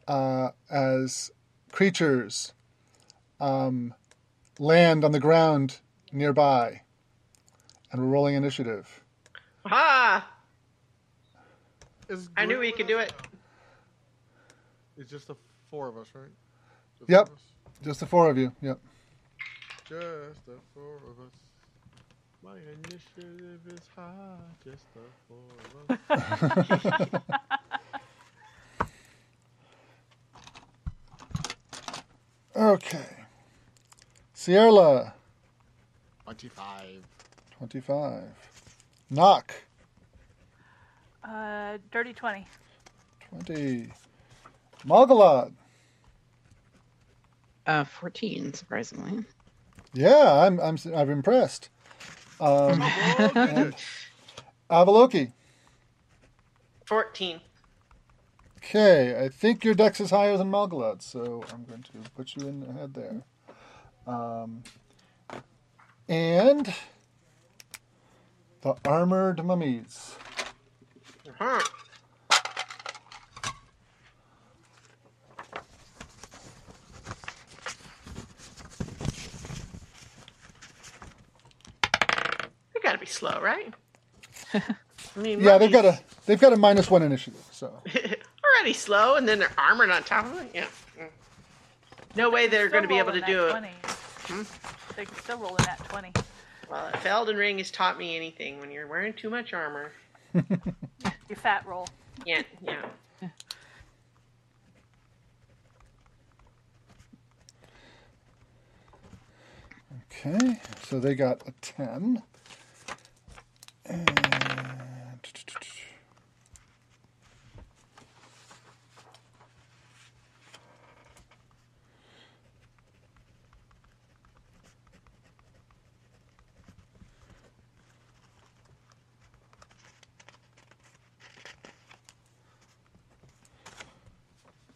uh, as creatures um, land on the ground nearby, and we're rolling initiative. ah, Is I knew we could do it. It's just the four of us, right? Just Yep. Just the four of you. Yep. Just the four of us. My initiative is high. Just the four of us. Okay. Sierra, Twenty-five. twenty-five. Nock, Uh, dirty twenty. twenty. Margalad. Uh, 14, surprisingly. Yeah, I'm I'm I'm impressed. Um. Avaloki. Fourteen. Okay, I think your dex is higher than Malgalad, so I'm going to put you in ahead there. Um, and the armored mummies. Huh. Slow, right? I mean, Yeah, they've got a they've got a minus one initiative. So already slow, and then they're armored on top of it. Yeah. Mm. No way they're going to be able to do it. it. They can still roll in that twenty. Well, if Elden Ring has taught me anything, when you're wearing too much armor, Your fat roll. yeah, yeah. okay, so they got a ten. And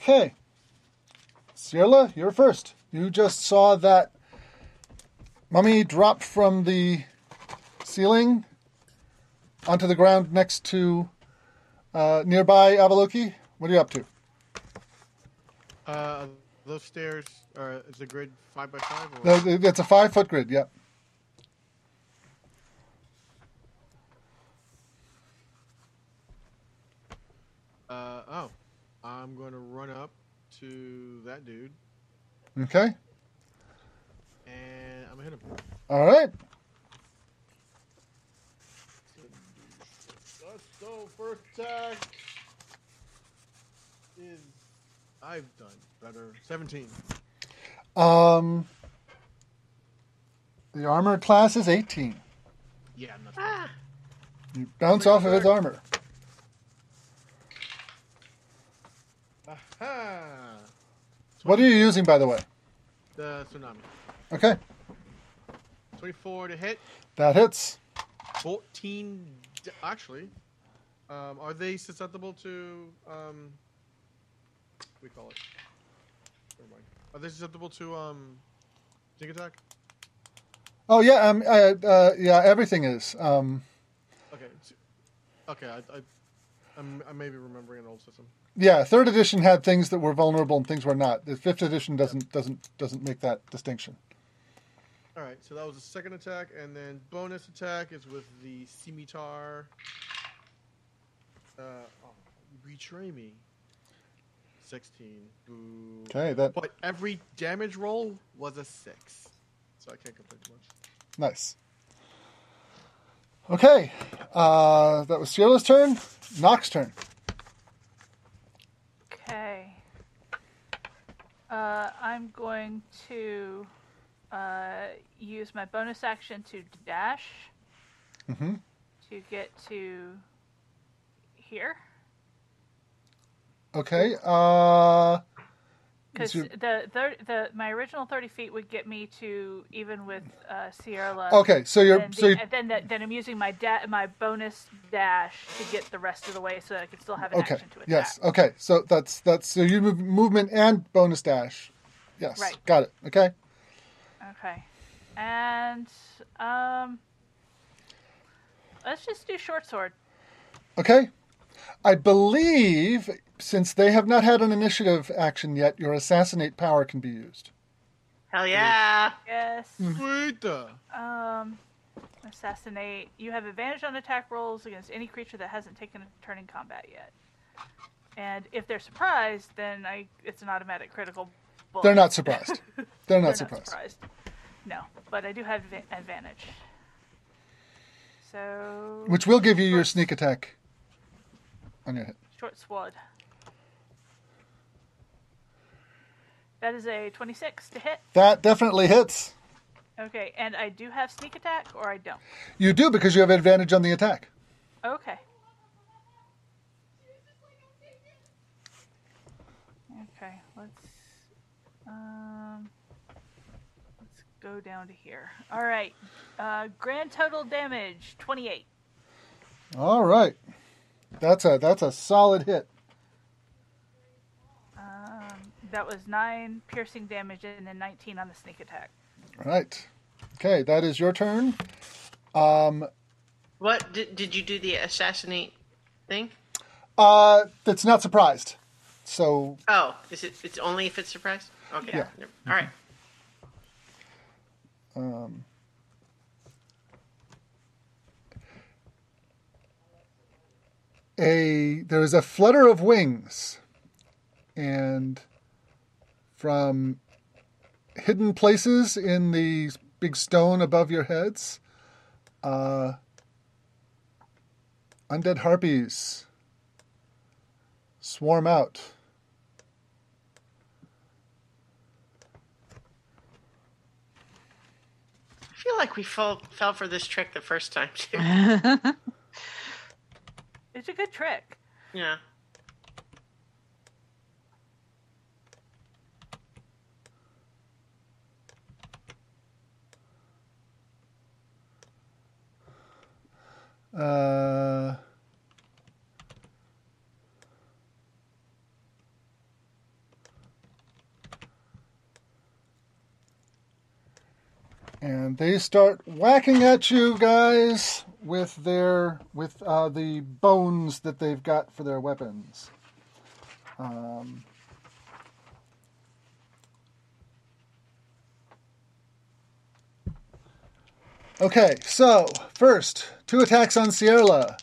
Okay. Sierra, you're first. You just saw that mummy drop from the ceiling onto the ground next to uh, nearby Avaloki. What are you up to? Uh, those stairs are is the grid five by five or No, It's a five foot grid, yep. uh oh. I'm gonna run up to that dude Okay. and I'm gonna hit him. All right. Let's. First attack is I've done better. Seventeen. Um, the armor class is 18. Yeah, I'm not. Ah, You bounce off of its armor. Aha! What are you using, by the way? The tsunami. Okay. Twenty-four to hit. That hits. 14 actually um, are they susceptible to um, we call it. Never mind. Are they susceptible to um, sneak attack? Oh yeah, um, uh, uh, yeah, everything is. Um, Okay. Okay, I, I, I'm, I may be remembering an old system. yeah, third edition had things that were vulnerable and things were not. The fifth edition doesn't doesn't doesn't make that distinction. All right, so that was the second attack, and then bonus attack is with the scimitar. Uh, oh, betray me. Sixteen. Boo. Okay, that But every damage roll was a six, so I can't complain too much. nice. Okay, uh, that was Ciela's turn. Nock's turn. Okay. Uh, I'm going to uh, use my bonus action to dash hmm to get to here. Okay. Uh, Because the, the the my original thirty feet would get me to even with uh, Sierra. okay, so you're Then, so the, you, and then the, then I'm using my da- my bonus dash to get the rest of the way so that I can still have an okay. action to attack. Yes. Okay. So that's that's so you move movement and bonus dash. Yes. Right. Got it. Okay. Okay. And um let's just do short sword. Okay. I believe since they have not had an initiative action yet, your assassinate power can be used. Hell yeah! Yes. Sweet. uh, Um assassinate. You have advantage on attack rolls against any creature that hasn't taken a turn in combat yet. And if they're surprised, then I it's an automatic critical bullet. They're not surprised. They're They're not surprised. No, but I do have advantage. So Which will give you your sneak attack on your hit. Short sword. That is a 26 to hit. That definitely hits. Okay, and I do have sneak attack, or I don't. You do because you have advantage on the attack. Okay. Okay, let's um let's go down to here. All right. Uh grand total damage 28. All right. That's a that's a solid hit. Um that was 9 piercing damage and then 19 on the sneak attack. All right. Okay, that is your turn. Um, What did, did you do the assassinate thing? uh, that's not surprised. So Oh, is it? It's only if it's surprised. Okay. Yeah. All right. um, a there is a flutter of wings, and from hidden places in the big stone above your heads, uh, undead harpies swarm out. I feel like we fell fell for this trick the first time too. It's a good trick. yeah. Uh, and they start whacking at you guys with their with uh, the bones that they've got for their weapons. Um, okay, so first two attacks on Sierra.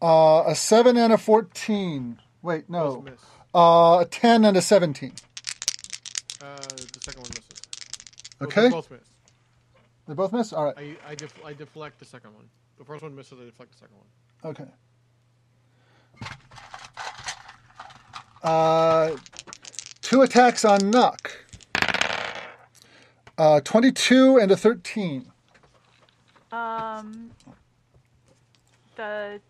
Uh, a seven and a fourteen. Wait, no, uh, a ten and a seventeen. Uh, the second one misses. Okay. Both miss. They both miss. All right. I I, def- I deflect the second one. The first one misses. I deflect the second one. Okay. Uh, two attacks on Nock. Uh, 22 and a 13. Um, the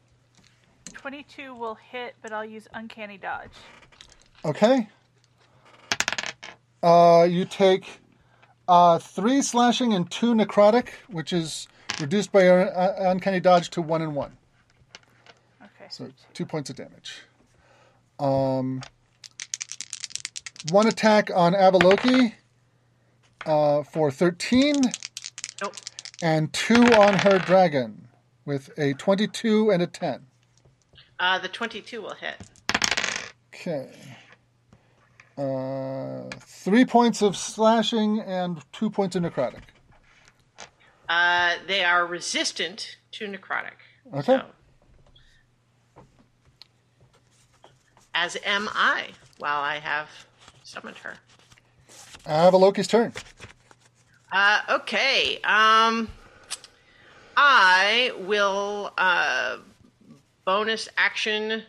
22 will hit, but I'll use uncanny dodge. Okay. Uh, you take uh, three slashing and two necrotic, which is reduced by your uh, uncanny dodge to one and one. Okay. So two points of damage. Um, one attack on Avaloki uh, for 13, Nope. and two on her dragon with a 22 and a 10. Uh, the 22 will hit. Okay. Uh, three points of slashing and two points of necrotic. Uh, they are resistant to necrotic. Okay. So, as am I, while I have summoned her. I have a Loki's turn. Uh, okay. Um, I will uh, bonus action.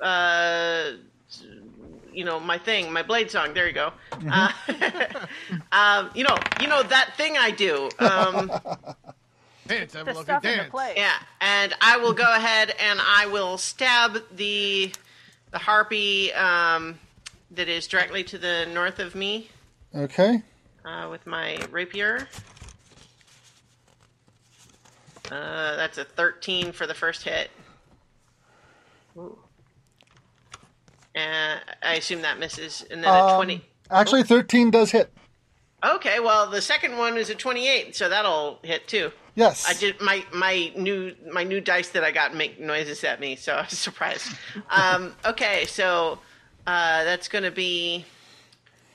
Uh, you know my thing, my blade song. There you go. Uh, um, you know, you know that thing I do. Um, Dance, The Avaloki, stuff in the dance. play. yeah, and I will go ahead and I will stab the the harpy um, that is directly to the north of me Okay. uh, with my rapier. Uh, that's a 13 for the first hit. Ooh. And I assume that misses. And then a Um, 20. Actually, 13 does hit. Okay, well, the second one is a 28, so that'll hit too. Yes. I did my my new my new dice that I got make noises at me, so I was surprised. um, okay, so uh, that's going to be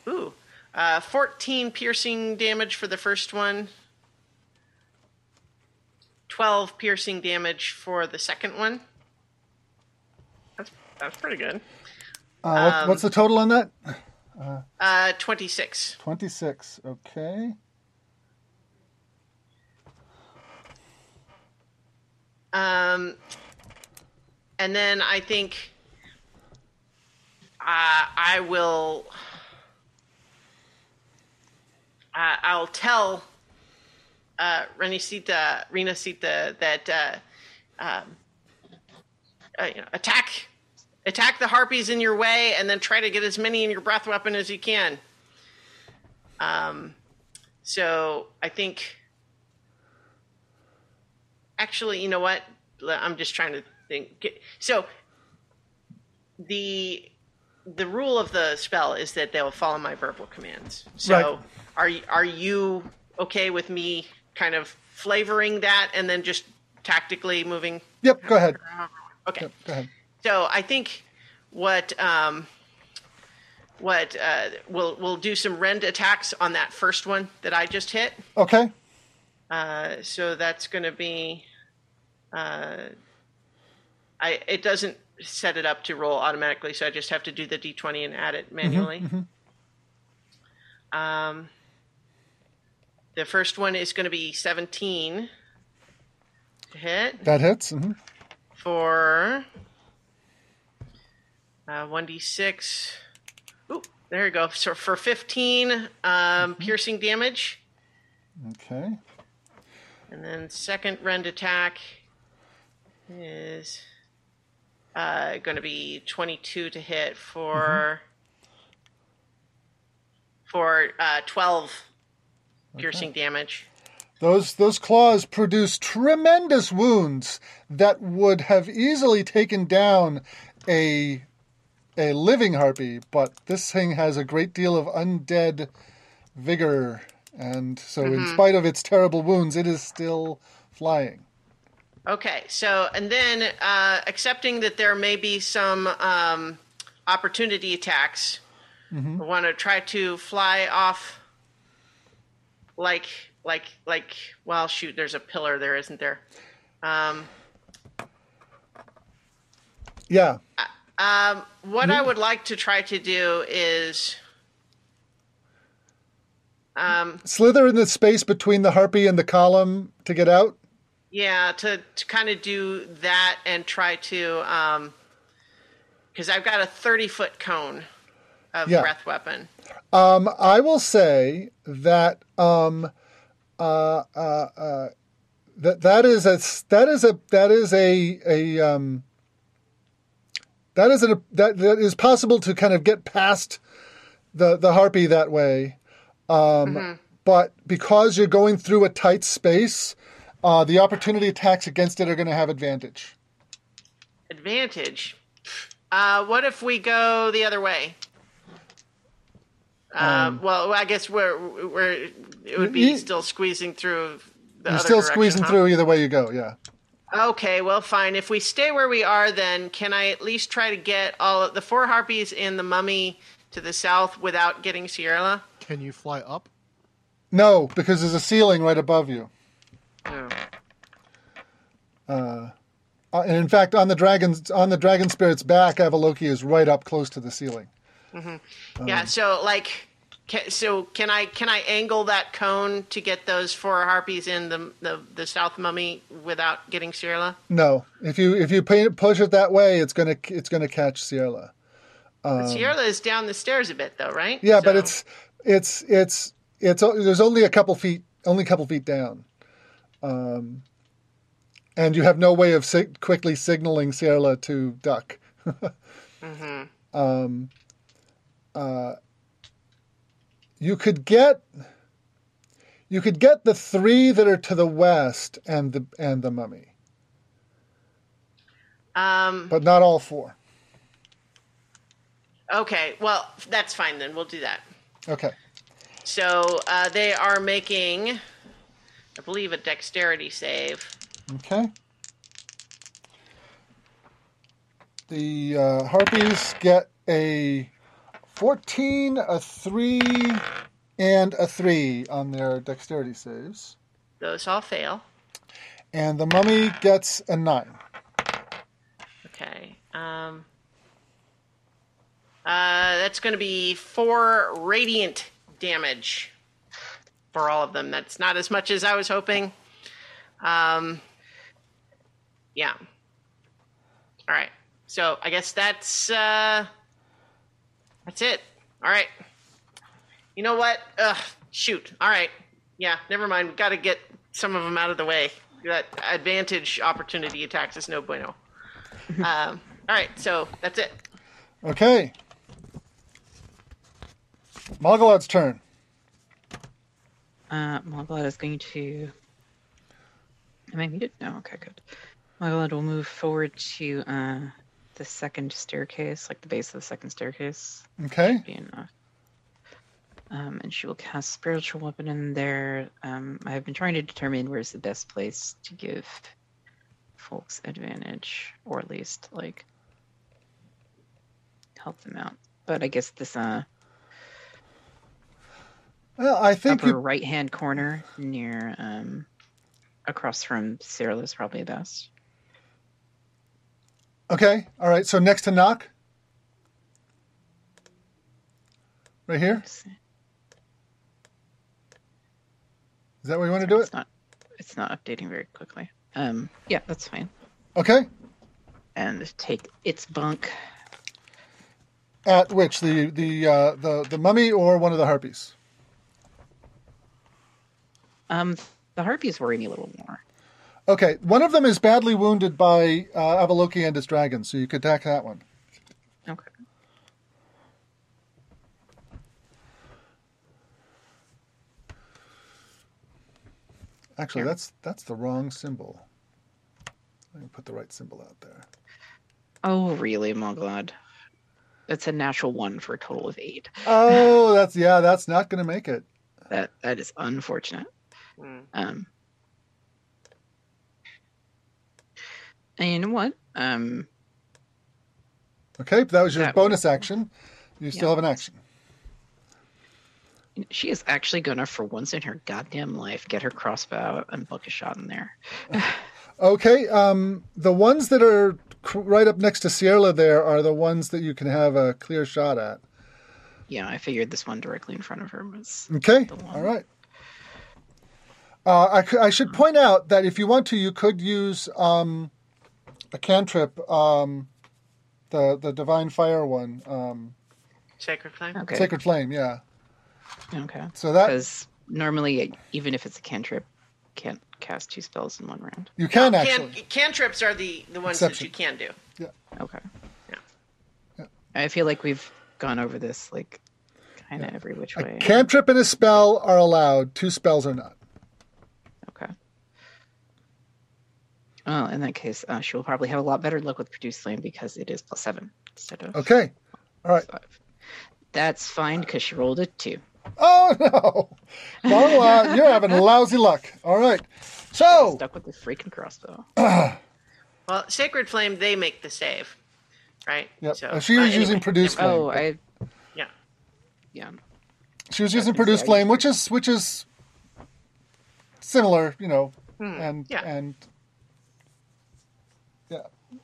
ooh uh, fourteen piercing damage for the first one, twelve piercing damage for the second one. That's that's pretty good. Uh, what- what's the total on that? Uh, twenty six. 26. Okay. Um, and then I think uh, I will. Uh, I'll tell uh, Renisita, Rena Sita that uh, um, uh, you know, attack, attack the harpies in your way, and then try to get as many in your breath weapon as you can. Um, so I think actually, you know what? I'm just trying to think. So the the rule of the spell is that they'll follow my verbal commands. So Right. are are you okay with me kind of flavoring that and then just tactically moving? Yep, go ahead. Okay. Yep, go ahead. So I think what um, what uh, we'll we'll do some rend attacks on that first one that I just hit. Okay. Uh, so that's going to be. Uh, I it doesn't set it up to roll automatically, so I just have to do the d20 and add it manually. Um, the first one is going to be 17 to hit That hits. hmm for uh, 1d6. Ooh, there you go. So for 15 um, piercing damage. Okay. And then second rend attack is uh, going to be 22 to hit for for uh, 12 piercing damage. Those those claws produce tremendous wounds that would have easily taken down a a living harpy, but this thing has a great deal of undead vigor, and so in spite of its terrible wounds, it is still flying. Okay, so and then uh, accepting that there may be some um, opportunity attacks, I want to try to fly off like like like well shoot there's a pillar there isn't there um, Yeah. Um, what i would like to try to do is um, Slither in the space between the harpy and the column to get out. yeah to, to kind of do that and try to because i've got a 30 foot cone of Yeah. breath weapon Um, I will say that um, uh, uh, uh, that that is a that is a that is a a um, that is a that that is possible to kind of get past the the harpy that way. Um, But because you're going through a tight space, uh, the opportunity attacks against it are going to have advantage. advantage Uh, what if we go the other way? Uh, well, I guess we're we're it would be You- still squeezing through. The You're still squeezing huh? through either way you go. Yeah. Okay, well, fine. If we stay where we are, then can I at least try to get all of the four harpies and the mummy to the south without getting Sierra? Can you fly up? No, because there's a ceiling right above you. Oh. Uh, and in fact, on the dragon's on the dragon spirit's back, Avaloki is right up close to the ceiling. Mm-hmm. Yeah. So like, ca so can I can I angle that cone to get those four harpies in the the, the south mummy without getting Sierra? No, if you if you push it that way, it's gonna it's gonna catch Sierra. Sierra is down the stairs a bit, though, right? Um, Yeah, but it's it's it's it's there's only a couple feet only a couple feet down, um, and you have no way of sig- quickly signaling Sierra to duck. um, uh, you could get you could get the three that are to the west and the and the mummy, um. but not all four. Okay. Well, that's fine then. We'll do that. Okay. So uh, they are making, I believe, a dexterity save. Okay. The uh, Harpies get a 14, a 3, and a 3 on their dexterity saves. Those all fail. And the Mummy gets a 9. Okay. Um, uh, that's going to be four radiant damage for all of them. That's not as much as I was hoping. Um, yeah. All right. So I guess that's uh, that's it. All right. You know what? Ugh, shoot. All right. Yeah. Never mind. We've got to get some of them out of the way. That advantage opportunity attacks is no bueno. um, all right. So that's it. Okay. Mogolad's turn. Uh, Moglad is going to. Am I muted? No, okay, good. Moglad will move forward to uh, the second staircase, like the base of the second staircase. Okay. Be enough. Um, and she will cast spiritual weapon in there. Um, I have been trying to determine where's the best place to give folks advantage, or at least like help them out. But I guess this uh, Well, I think upper right hand corner near um, across from Cyril is probably best. Okay. All right. So next to Nock. Right here. Is that where you want to do It's it? not. It's not updating very quickly. Um, yeah, that's fine. Okay. And take its bunk. At which the the uh, the the mummy or one of the harpies? Um, the harpies worry me a little more. Okay, one of them is badly wounded by uh, Avaloki and his dragon, so you could attack that one. Okay. Actually, Here. that's that's the wrong symbol. Let me put the right symbol out there. Oh, really, Moglad? That's a natural one for a total of eight. Oh, that's yeah, that's not going to make it. That that is unfortunate. Hmm. Um, and you know what? Um, Okay, that was your That bonus action. You still have an action. she is actually gonna, for once in her goddamn life, get her crossbow out and book a shot in there. Okay, um, the ones that are right up next to Sierra there are the ones that you can have a clear shot at. Yeah, I figured this one directly in front of her was. Okay, all right. Uh, I, I should point out that if you want to, you could use um, a cantrip, um, the the divine fire one, um, Sacred flame. Okay. sacred flame. Yeah. Okay. So that Because normally, even if it's a cantrip, can't cast two spells in one round. you can Can, actually. cantrips are the, the ones Exception. that you can do. Yeah. Okay. Yeah. Yeah. I feel like we've gone over this like kind of every which way. A cantrip and a spell are allowed. Two spells are not. Okay. Well, in that case, uh, she will probably have a lot better luck with produce flame because it is plus seven. instead of Okay. All right. five. That's fine because she rolled a two. Oh no, Darla, you're having lousy luck. All right. So Stuck with the freaking crossbow. Well, Sacred Flame, they make the save, right? Yep. So, Uh, she uh, was using anyway, produce flame. Oh, I Yeah. yeah. She was using produce flame, which is which is similar, you know, and yeah. and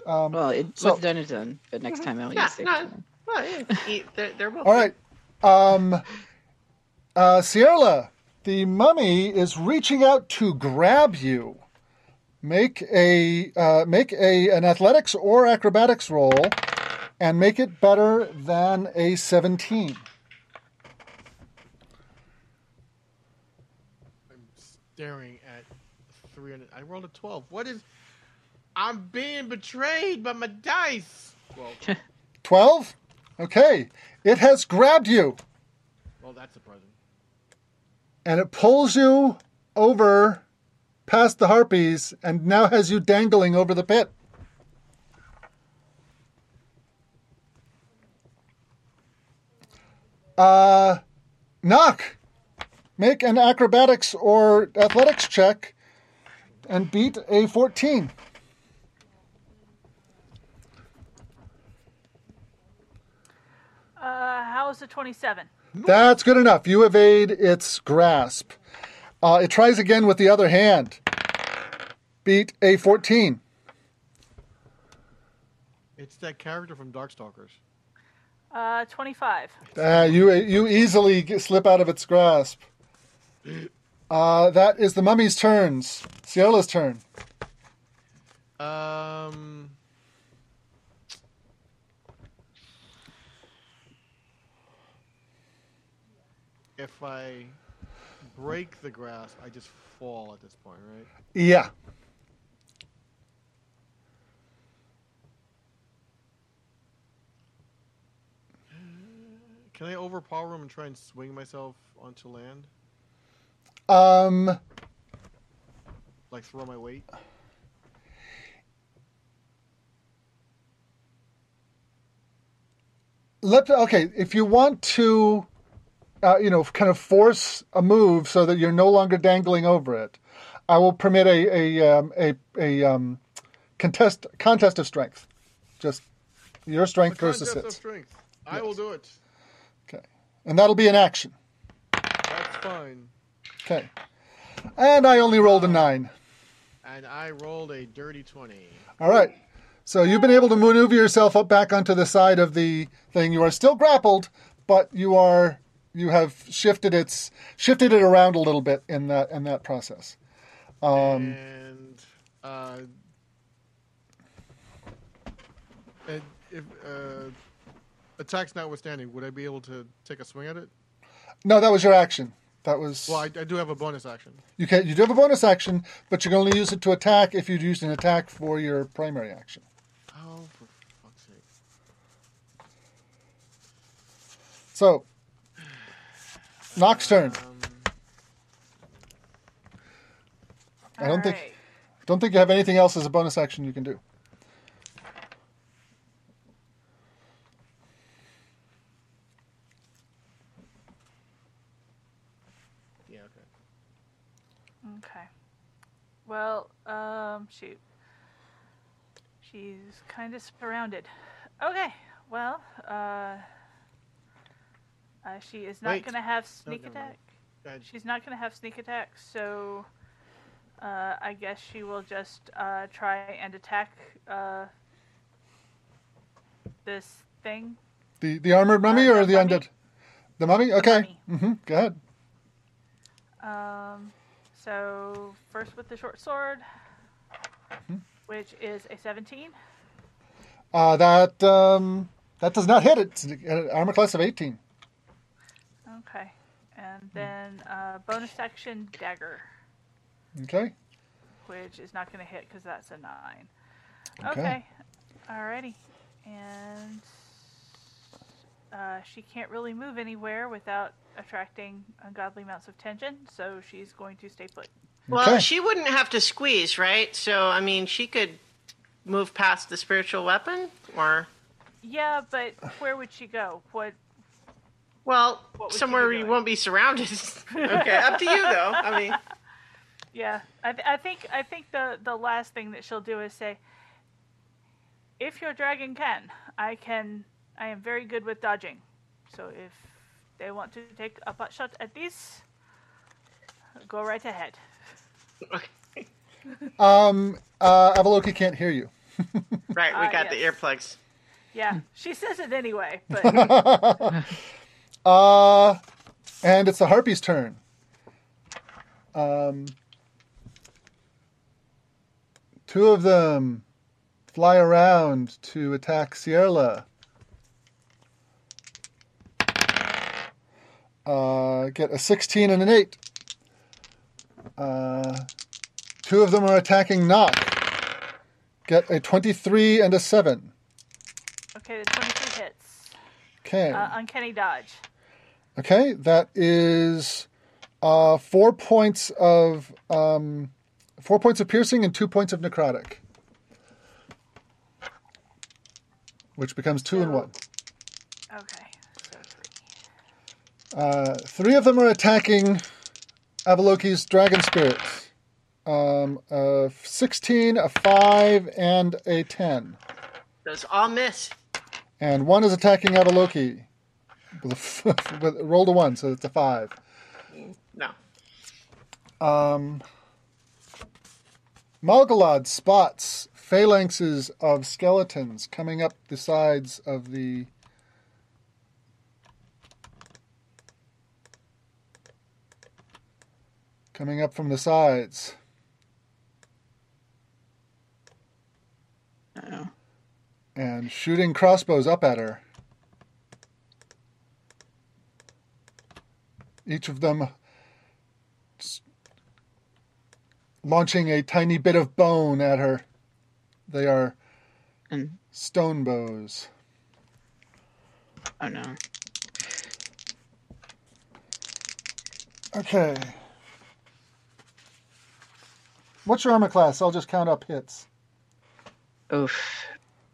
yeah. Well, it So- what's done is done. But next time I'll Yeah, use sacred no, well, yeah, they're, they're both All right. Um, uh, Sierra, the mummy is reaching out to grab you. Make a uh, make a an athletics or acrobatics roll, and make it better than a seventeen. I'm staring at 300. I rolled a 12. What is. I'm being betrayed by my dice! Well, Twelve. Okay, it has grabbed you. well that's surprising. and it pulls you over past the harpies and now has you dangling over the pit. Uh, Nock. Make an acrobatics or athletics check and beat a 14. Uh, how is the 27? That's good enough. You evade its grasp. Uh, it tries again with the other hand. Beat a 14. It's that character from Darkstalkers. Uh, 25. Uh, you you easily slip out of its grasp. Uh, that is the mummy's turns. Ciola's turn. Um. If I break the grass, I just fall at this point, right? Yeah. Can I overpower him and try and swing myself onto land? Um. Like throw my weight? Let okay. If you want to, uh, you know, kind of force a move so that you're no longer dangling over it, I will permit a a um, a, a um, contest contest of strength. Just your strength A versus contest of its. strength. I will do it. Okay, and that'll be an action. That's fine. Okay, and I only rolled a nine. And I rolled a dirty 20. All right. So you've been able to maneuver yourself up back onto the side of the thing. You are still grappled, but you are you have shifted its shifted it around a little bit in that in that process. Um, and uh, and if uh, attacks notwithstanding, would I be able to take a swing at it? no, that was your action. That was Well, I, I do have a bonus action. you can you do have a bonus action, but you can only use it to attack if you'd used an attack for your primary action. Oh, for fuck's sake! So, Nock's turn. Um, I don't think- Alright. Don't think you have anything else as a bonus action you can do. yeah, okay. Okay. Well, um, shoot. She's kind of surrounded. Okay. Well, uh, uh she is not going to have sneak never mind. attack. Go. She's not going to have sneak attack, so uh, I guess she will just uh, try and attack uh, this thing. The the armored mummy Uh, or the the mummy. undead? The mummy. Okay. mummy. hmm Go ahead. Um, so first with the short sword, which is a 17. Uh, that um, that does not hit it. It's an armor class of 18. Okay. And then uh, bonus action dagger, Okay. which is not going to hit because that's a 9. Okay. Okay. Alrighty. And uh, she can't really move anywhere without attracting ungodly amounts of tension, so she's going to stay put. Well, Okay. she wouldn't have to squeeze, right? So, I mean, she could move past the spiritual weapon, or Yeah, but where would she go? What? Well, What would you somewhere you won't be surrounded. okay, up to you though. I mean, Yeah, I, th- I think I think the the last thing that she'll do is say, "If your dragon can, I can. I am very good with dodging. So if they want to take a pot shot at this, go right ahead." okay. Um, uh, Avaloki can't hear you. right, we Ah, got the yes. earplugs. Yeah, she says it anyway, but Uh, and it's the harpy's turn. Um, two of them fly around to attack Sierra. Uh, get a 16 and an 8. Uh, two of them are attacking Nock. Get a 23 and a 7. okay, the twenty-three hits. Okay. Uh, uncanny dodge. Okay, that is uh, four points of um, four points of piercing and two points of necrotic, which becomes two and one. Okay, so three. Uh, three of them are attacking Avaloki's dragon spirit. Um, a sixteen, a five, and a ten, Those all miss. and one is attacking Avaloki. With a f- with, rolled a one, so it's a five. No. Um, Malgalad spots phalanxes of skeletons coming up the sides of the. Coming up from the sides. Oh. And shooting crossbows up at her. Each of them launching a tiny bit of bone at her. They are And stone bows. oh no. Okay. What's your armor class? I'll just count up hits. Oof.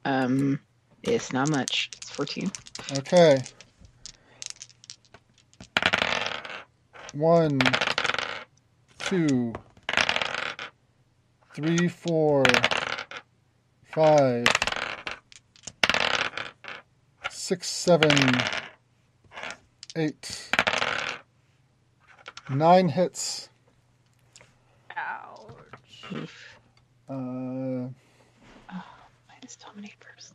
Um, it's not much. It's fourteen. Okay. one, two, three, four, five, six, seven, eight, nine hits. Ouch. Uh, oh, minus dominate first.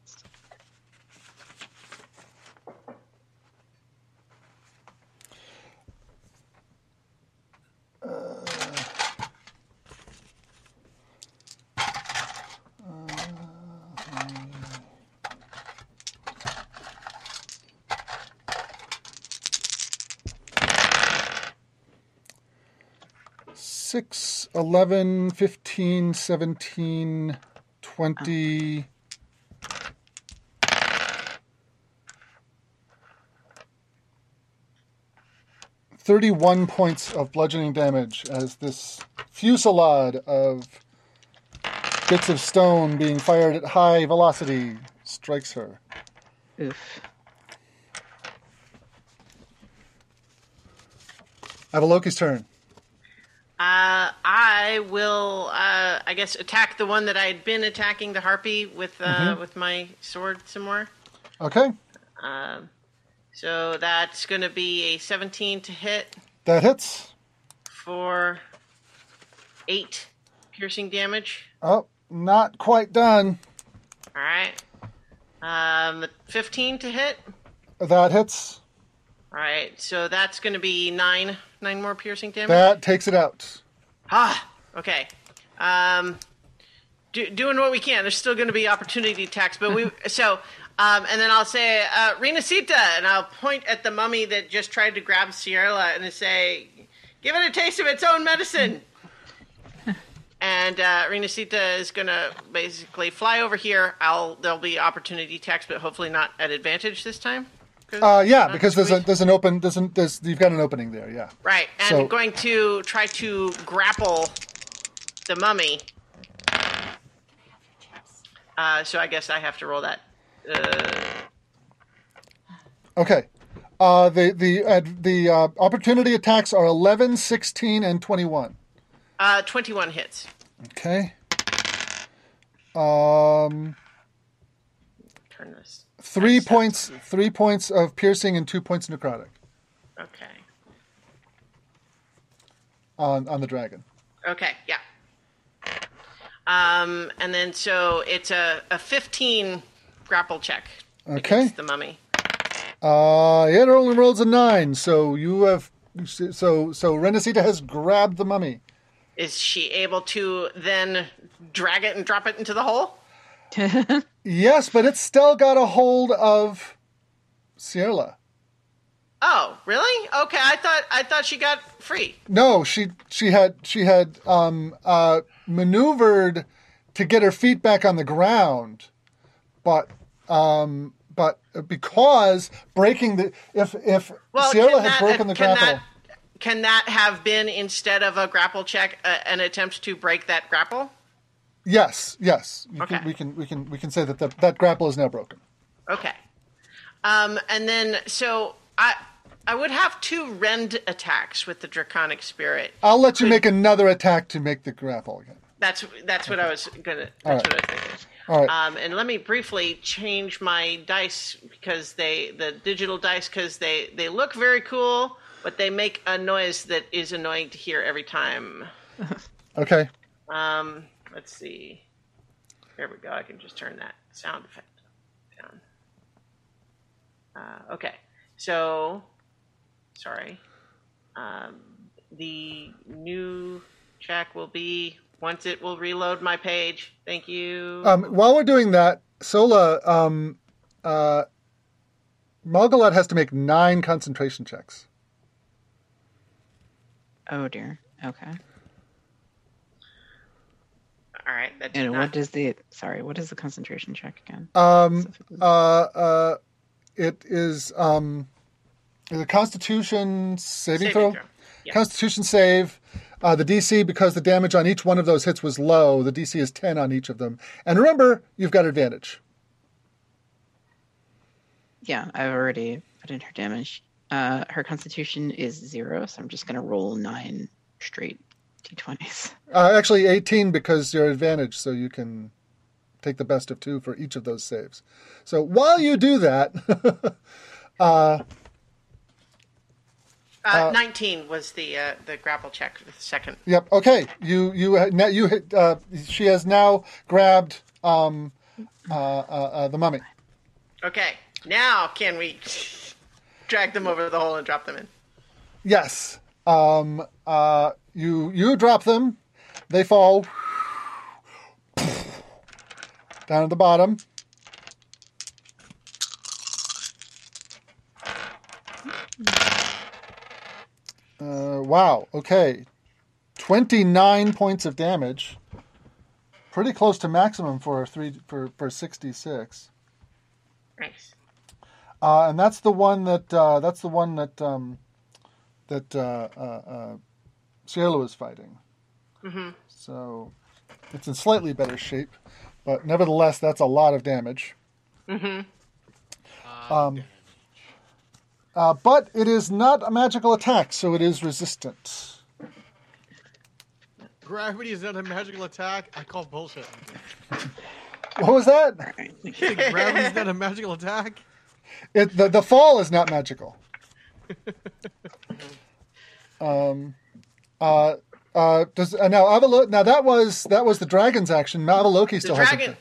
6, 11, 15, 17, 20, Thirty-one points of bludgeoning damage as this fusillade of bits of stone being fired at high velocity strikes her. Oof. Avaloki's turn. Uh, I will, uh, I guess, attack the one that I had been attacking the harpy with uh, with my sword some more. Okay, Um, so that's going to be a 17 to hit that hits. for eight piercing damage. Oh, not quite done. All right. Um, 15 to hit. That hits. All right. So that's going to be nine, nine more piercing damage. That takes it out. Ah, okay. Um, do, doing what we can. There's still going to be opportunity attacks, but we so. Um, and then I'll say, uh, Renacita, and I'll point at the mummy that just tried to grab Sierra and say, give it a taste of its own medicine. and uh, Renacita is going to basically fly over here. I'll There'll be opportunity attacks, but hopefully not at advantage this time. Uh, yeah, because there's a there's an open there's an, there's you've got an opening there. Yeah. Right, and So- going to try to grapple the mummy. Uh, so I guess I have to roll that. Uh, Okay. Uh, the the uh, the uh, opportunity attacks are 11, 16, and 21. Uh, 21 hits. Okay. Um, Turn this. three points. Three points of piercing and two points necrotic Okay. on on the dragon. Okay, yeah. Um, and then so it's a, a 15 grapple check Okay. the mummy. Uh, it only rolls a nine, so you have so so Renacita has grabbed the mummy. Is she able to then drag it and drop it into the hole? Yes, but it's still got a hold of Sierra. Oh, really? Okay, I thought I thought she got free. No, she she had she had um, uh, maneuvered to get her feet back on the ground, but um, but because breaking the if if Well, Sierra can had that, broken the grapple, that can that have been instead of a grapple check uh, an attempt to break that grapple? yes, yes, Okay. can, we can we can we can say that the, that grapple is now broken. Okay. Um, and then so I I would have two rend attacks with the draconic spirit. I'll let you make another attack to make the grapple again. That's that's what I was gonna. That's right. what I was thinking. Right. Um, and let me briefly change my dice because they the digital dice because they they look very cool, but they make a noise that is annoying to hear every time. Okay. Um, let's see. Here we go. I can just turn that sound effect down. Uh, okay. So, sorry. Um, the new check will be once it will reload my page. Thank you. Um, while we're doing that, Sola, um, uh, Malgalad has to make nine concentration checks. oh dear. Okay. All right. That did And not- what is the sorry? What is the concentration check again? Um, uh, uh, it is um, the Constitution saving, Saving throw. throw, yeah. Constitution save. Uh, the DC, because the damage on each one of those hits was low, the DC is 10 on each of them. And remember, you've got advantage. Yeah, I've already put in her damage. Uh, her constitution is zero, so I'm just gonna roll nine straight d20s. Uh, actually, 18 because you're advantage, so you can take the best of two for each of those saves. So while you do that, uh, uh, Nineteen was the uh, the grapple check. The second. Yep. Okay. You you uh, now you hit, uh, she has now grabbed um, uh, uh, uh, the mummy. Okay. Now can we drag them over the hole and drop them in? Yes. Um, uh, you you drop them. They fall down at the bottom. Uh, wow. Okay. Twenty nine points of damage. Pretty close to maximum for a three for for sixty six. Nice. Uh, and that's the one that uh, that's the one that um, that uh, uh, uh, Cielo is fighting. Mm-hmm. So it's in slightly better shape, but nevertheless, that's a lot of damage. Mm-hmm. Um, uh, but it is not a magical attack, so it is resistant. Gravity is not a magical attack. I call bullshit. What was that? Gravity is not a magical attack. It, the the fall is not magical. um, uh, uh, does uh, now Avalo- Now that was that was the dragon's action. Avaloki The still has dragon.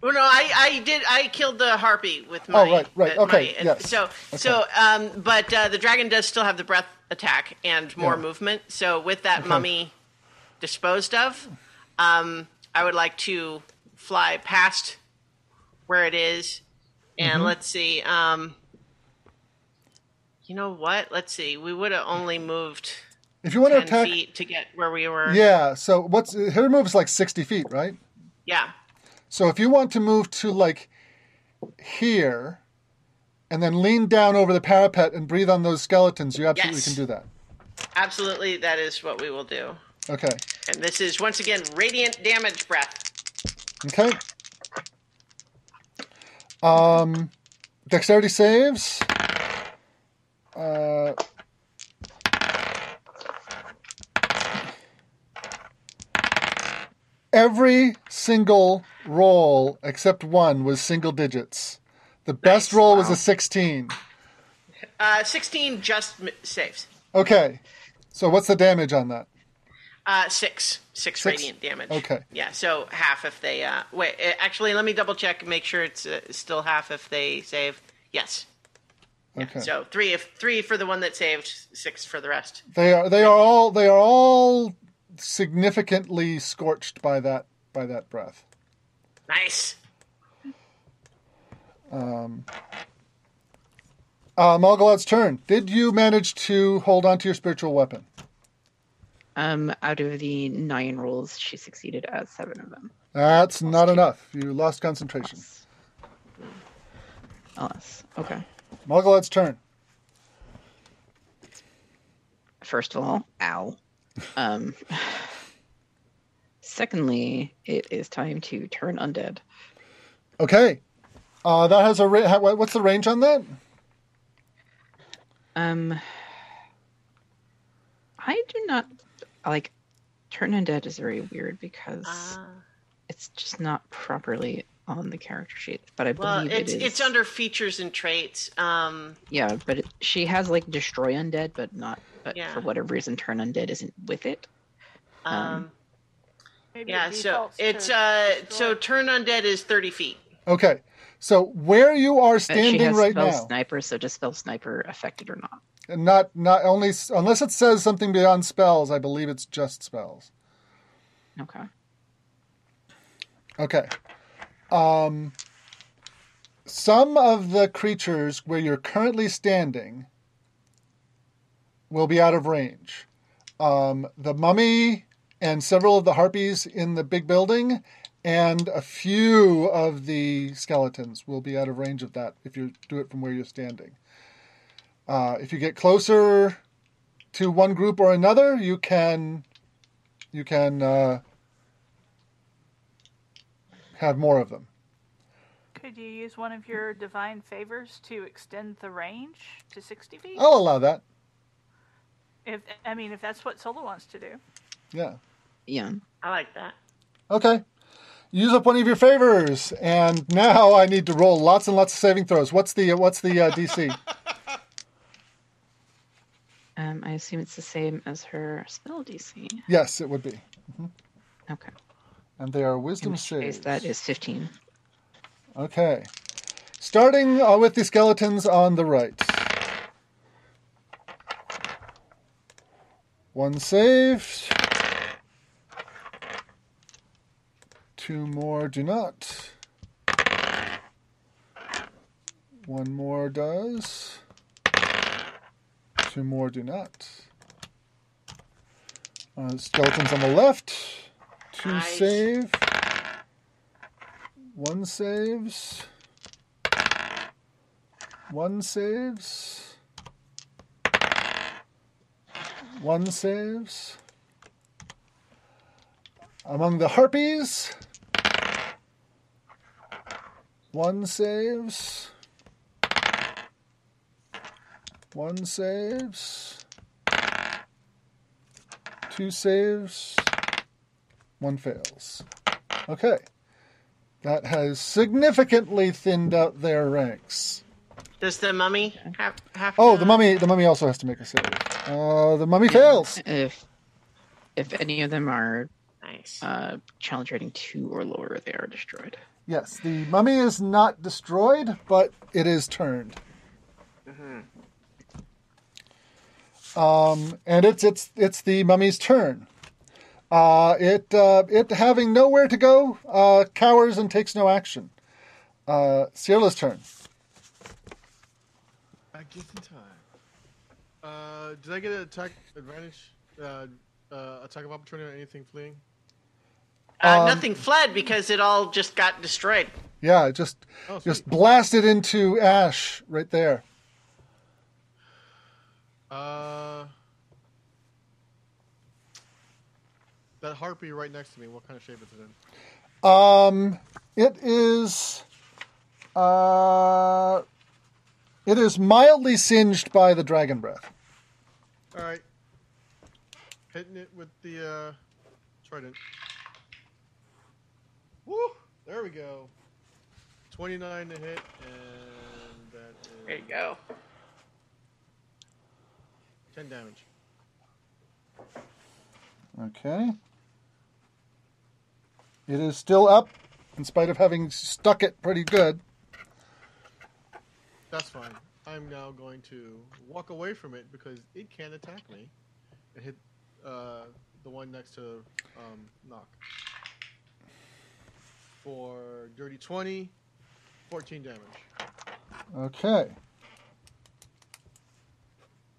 Well, no, I, I did. I killed the harpy with my. Oh, right, right, uh, okay, my- yes, So, so, um, but uh, the dragon does still have the breath attack and more Yeah. movement. So, with that mummy disposed of, um, I would like to fly past where it is, and Mm-hmm. let's see. Um, you know what? Let's see. We would have only moved If you want to attack, feet to get where we were. yeah. So what's her move is like sixty feet, right? Yeah. So if you want to move to like here, and then lean down over the parapet and breathe on those skeletons, you absolutely Yes. can do that. Absolutely, that is what we will do. Okay. And this is once again radiant damage breath. Okay. Um, dexterity saves. Uh, every single roll except one was single digits. The best Nice. roll was a 16. Uh, 16 just m- saves. Okay. So what's the damage on that? Uh, six. six. Six? radiant damage. Okay. Yeah, so half if they. Uh, wait, uh, actually, let me double check and make sure it's uh, still half if they save. Yes. Okay. So three if three for the one that saved, six for the rest. They are they are all they are all significantly scorched by that by that breath. Nice. Um, uh, Malgalad's turn. Did you manage to hold on to your spiritual weapon? Um, out of the nine rolls, she succeeded at seven of them. That's not enough. You lost concentration. Alas, okay. Malgalad's turn. First of all, ow. Um, secondly, it is time to turn undead. Okay. Uh, that has a ra- ha- what's the range on that? Um, I do not like turn undead is very weird because Uh, it's just not properly on the character sheet. But I well, believe it's it is. it's under features and traits. Um, Yeah, but it, she has like destroy undead, but not. But Yeah. for whatever reason, turn undead isn't with it. um, Um, Maybe yeah. it So it's uh, so turn undead is thirty feet. Okay. So where you are But she standing has right spell now, sniper, so does spell sniper affected or not? and not not only unless it says something beyond spells, I believe it's just spells. Okay. Okay. Um, some of the creatures where you're currently standing will be out of range. Um, the mummy and several of the harpies in the big building, and a few of the skeletons will be out of range of that if you do it from where you're standing. Uh, if you get closer to one group or another, you can you can uh, have more of them. Could you use one of your divine favors to extend the range to 60 feet? I'll allow that. If I mean, if that's what Solo wants to do. Yeah. Yeah. I like that. Okay. Use up one of your favors, and now I need to roll lots and lots of saving throws. What's the what's the uh, DC? Um, I assume it's the same as her spell DC. yes, it would be, Okay. And they are In wisdom saves. that is 15. Okay. Starting uh, with the skeletons on the right. One saved. Two more do not. One more does. Two more do not. Uh, skeletons on the left. Two Nice. save. One saves. One saves. One saves. Among the harpies, one saves. One saves. Two saves. One fails. Okay. That has significantly thinned out their ranks. Does the mummy have have? Oh, to- the mummy. The mummy also has to make a save. Uh, the mummy fails. If if any of them are Nice. uh, challenge rating two or lower, they are destroyed. Yes, the mummy is not destroyed, but it is turned. Um, and it's it's it's the mummy's turn. Uh, it uh, it having nowhere to go, uh, cowers and takes no action. Uh, Ciela's turn. I guess in time. Uh, did I get an attack advantage? Uh, uh, attack of opportunity on anything fleeing? Uh, um, nothing fled because it all just got destroyed. Yeah, it just Oh, just blasted into ash right there. Uh, that harpy right next to me. What kind of shape is it in? Um, it is. Uh, It is mildly singed by the dragon breath. All right. Hitting it with the uh, trident. Woo! There we go. 29 to hit, and that is There you go. 10 damage. Okay. It is still up, in spite of having stuck it pretty good. That's fine. I'm now going to walk away from it because it can't attack me and hit uh, the one next to um, Nock. For dirty 20, 14 damage. Okay.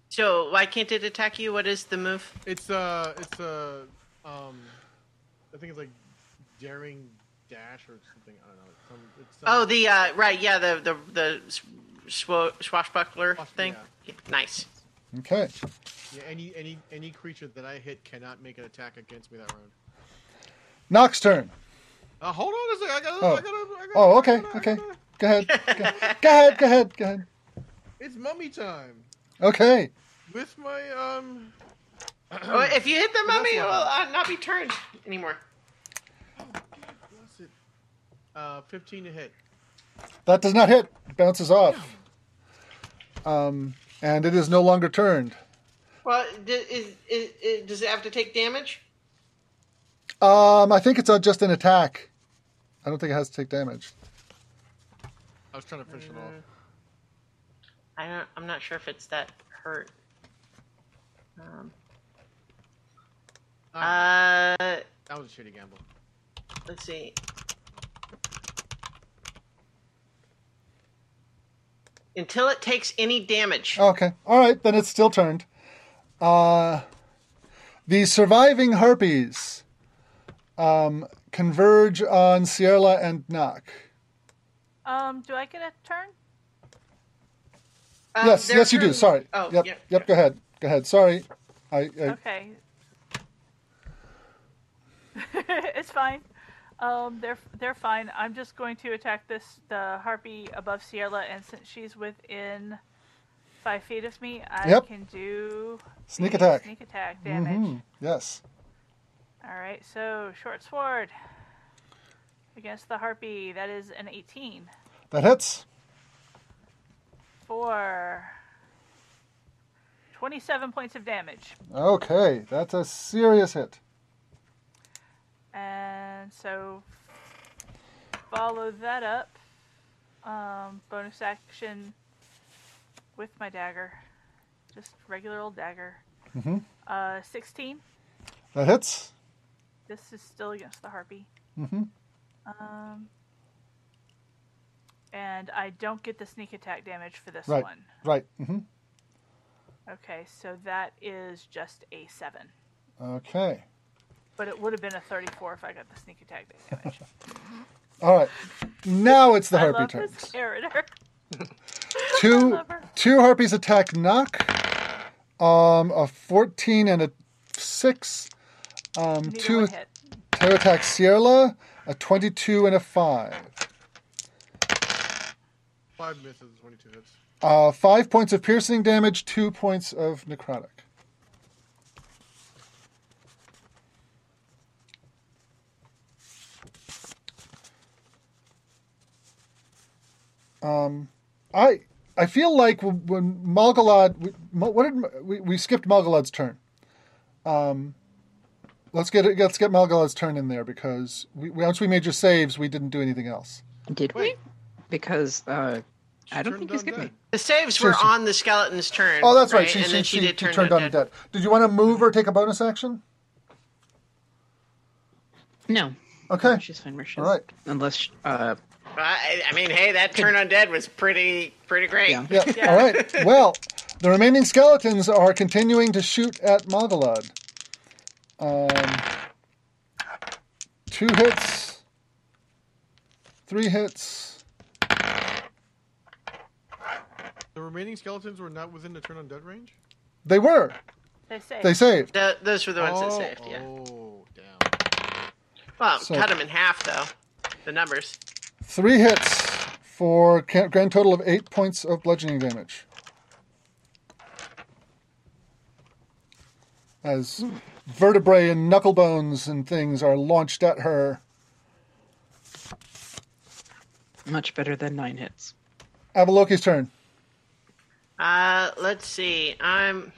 So why can't it attack you? What is the move? It's uh, it's uh, um, I think it's like daring dash or something. I don't know. It's some, it's some, Oh, the uh, right, yeah, the the the sw- swashbuckler Swash- thing. yeah. Nice. Okay. yeah, any any any creature that I hit cannot make an attack against me that round. Nock's turn. Uh, hold on a second. I gotta. Oh. I gotta, I gotta Oh, I okay, gotta- I okay. gotta- Go ahead. Go, go ahead. Go ahead. Go ahead. It's mummy time Okay. with my um. Oh, if you hit the mummy, it will uh, not be turned anymore. What's it? Uh, 15 to hit. That does not hit. It bounces off. Um, and it is no longer turned. Well, is, is, is, does it have to take damage? Um, I think it's uh, just an attack. I don't think it has to take damage. I was trying to finish it off. I don't, I'm not sure if it's that hurt. Um, Ah, uh, that was a shitty gamble. let's see. Until it takes any damage. Okay. All right. Then it's still turned. Uh, the surviving harpies um, converge on Sierra and Nock. Um, do I get a turn? Uh, yes. their Yes, you do. Sorry. Oh, yep. yeah, Yep. Go ahead. Go ahead. Sorry. I. I Okay. it's fine. Um, they're they're fine. I'm just going to attack this the harpy above Sierra, and since she's within five feet of me, I Yep. can do Sneak attack. Sneak attack damage. Mhm. Yes. All right, so short sword against the harpy. That is an 18 That hits. for 27 points of damage. Okay. That's a serious hit. And so follow that up. Um, bonus action with my dagger. Just regular old dagger. Mm-hmm. Uh, 16. That hits. This is still against the harpy. Mm Mhm. Um, and I don't get the sneak attack damage for this Right. one. Right. Mm hmm Okay, so that is just a 7. Okay. But it would have been a 34 if I got the sneak attack damage. All right. Now it's the I harpy love turns. this character. Two love her. two harpies attack Nock. Um, a fourteen and a six. Um, Neither two one hit. two attack Sierra. A twenty-two and a five. Five misses, 22 hits. Uh, five points of piercing damage. Two points of necrotic. Um, I I feel like when, when Malgalad, we, what did we, we skipped Malgalad's turn. Um, let's get it. Let's get Malgalad's turn in there because we, once we made your saves, we didn't do anything else. Did we? Because uh, I don't think you skipped undead. me. The saves Sure, were sure. on the skeleton's turn. Oh, that's right. She, and she, then she, she, did turn turned undead. undead. Did you want to move or take a bonus action? No. Okay. She's fine where she is. All right. Unless, uh, I, I mean, hey, that turn undead was pretty pretty great. yeah. Yeah. Yeah. All right. Well, the remaining skeletons are continuing to shoot at Malgalad. Um, two hits, three hits. The remaining skeletons were not within the turn undead range? They were. They say. They saved. Th those were the ones oh, that saved. Yeah. Oh, damn. Well, So- cut them in half though. The numbers. Three hits for ca- grand total of eight points of bludgeoning damage. As vertebrae and knuckle bones and things are launched at her. Much better than nine hits. Avaloki's turn. Uh, let's see. I'm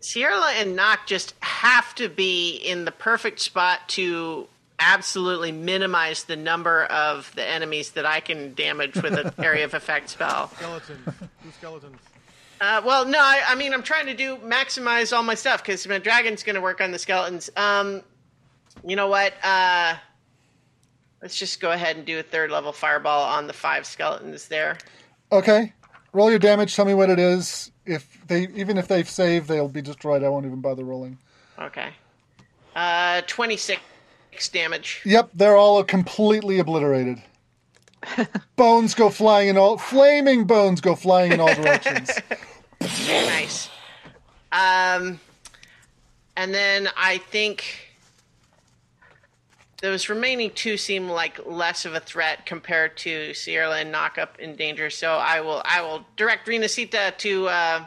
Sierra and Nock just have to be in the perfect spot to absolutely minimize the number of the enemies that I can damage with an area of effect spell. Skeletons. Two skeletons. Uh, well, no, I, I mean I'm trying to do maximize all my stuff because my dragon's going to work on the skeletons. Um, you know what? Uh, let's just go ahead and do a third level fireball on the five skeletons there. Okay. Roll your damage. Tell me what it is. If they, even if they've saved, they'll be destroyed. I won't even bother rolling. Okay. Uh, 26 damage. Yep, they're all completely obliterated. bones go flying in all flaming bones go flying in all directions. nice. Um, and then I think those remaining two seem like less of a threat compared to Sierra and Nock Up in danger. So I will I will direct Renacita to uh,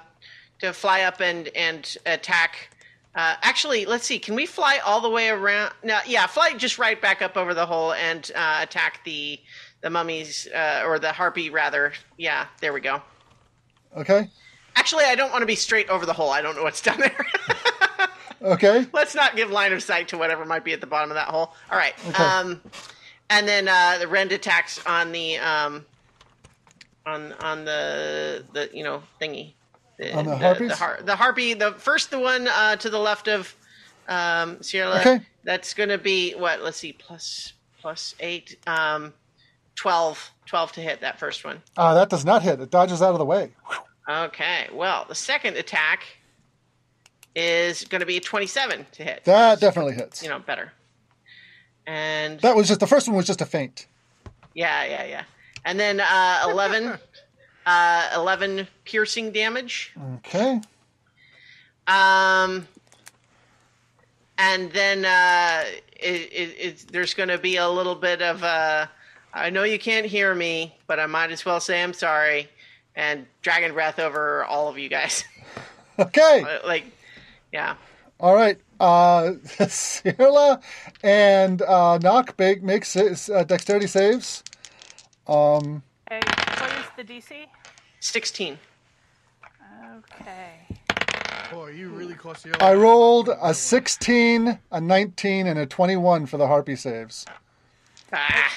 to fly up and and attack. Uh, actually, let's see. Can we fly all the way around? No, yeah, fly just right back up over the hole and uh, attack the the mummies uh, or the harpy rather. Yeah, there we go. Okay. Actually, I don't want to be straight over the hole. I don't know what's down there. Okay. Let's not give line of sight to whatever might be at the bottom of that hole. All right. Okay. Um, and then uh, the rend attacks on the um, on on the the you know thingy. On the harpies? The, har- the harpy. The first, the one uh, to the left of um, Sierra. Okay. That's going to be what? Let's see. Plus plus eight. Um, 12, 12 to hit that first one. Uh, that does not hit. It dodges out of the way. Okay. Well, the second attack is going to be 27 to hit. That definitely hits. you know, better. And That was just the first one was just a feint. yeah, yeah, yeah. And then uh, 11, uh, 11 piercing damage. Okay. Um, and then uh, it, it, it, there's going to be a little bit of uh, I know you can't hear me, but I might as well say I'm sorry. And dragon breath over all of you guys. Okay. like, yeah. All right. Uh, Sierra and uh, Nock make makes uh, dexterity saves. Um, Okay, what is the DC? 16. Okay. Boy, you really cost you. I rolled a 16, a 19, and a 21 for the harpy saves. Ah.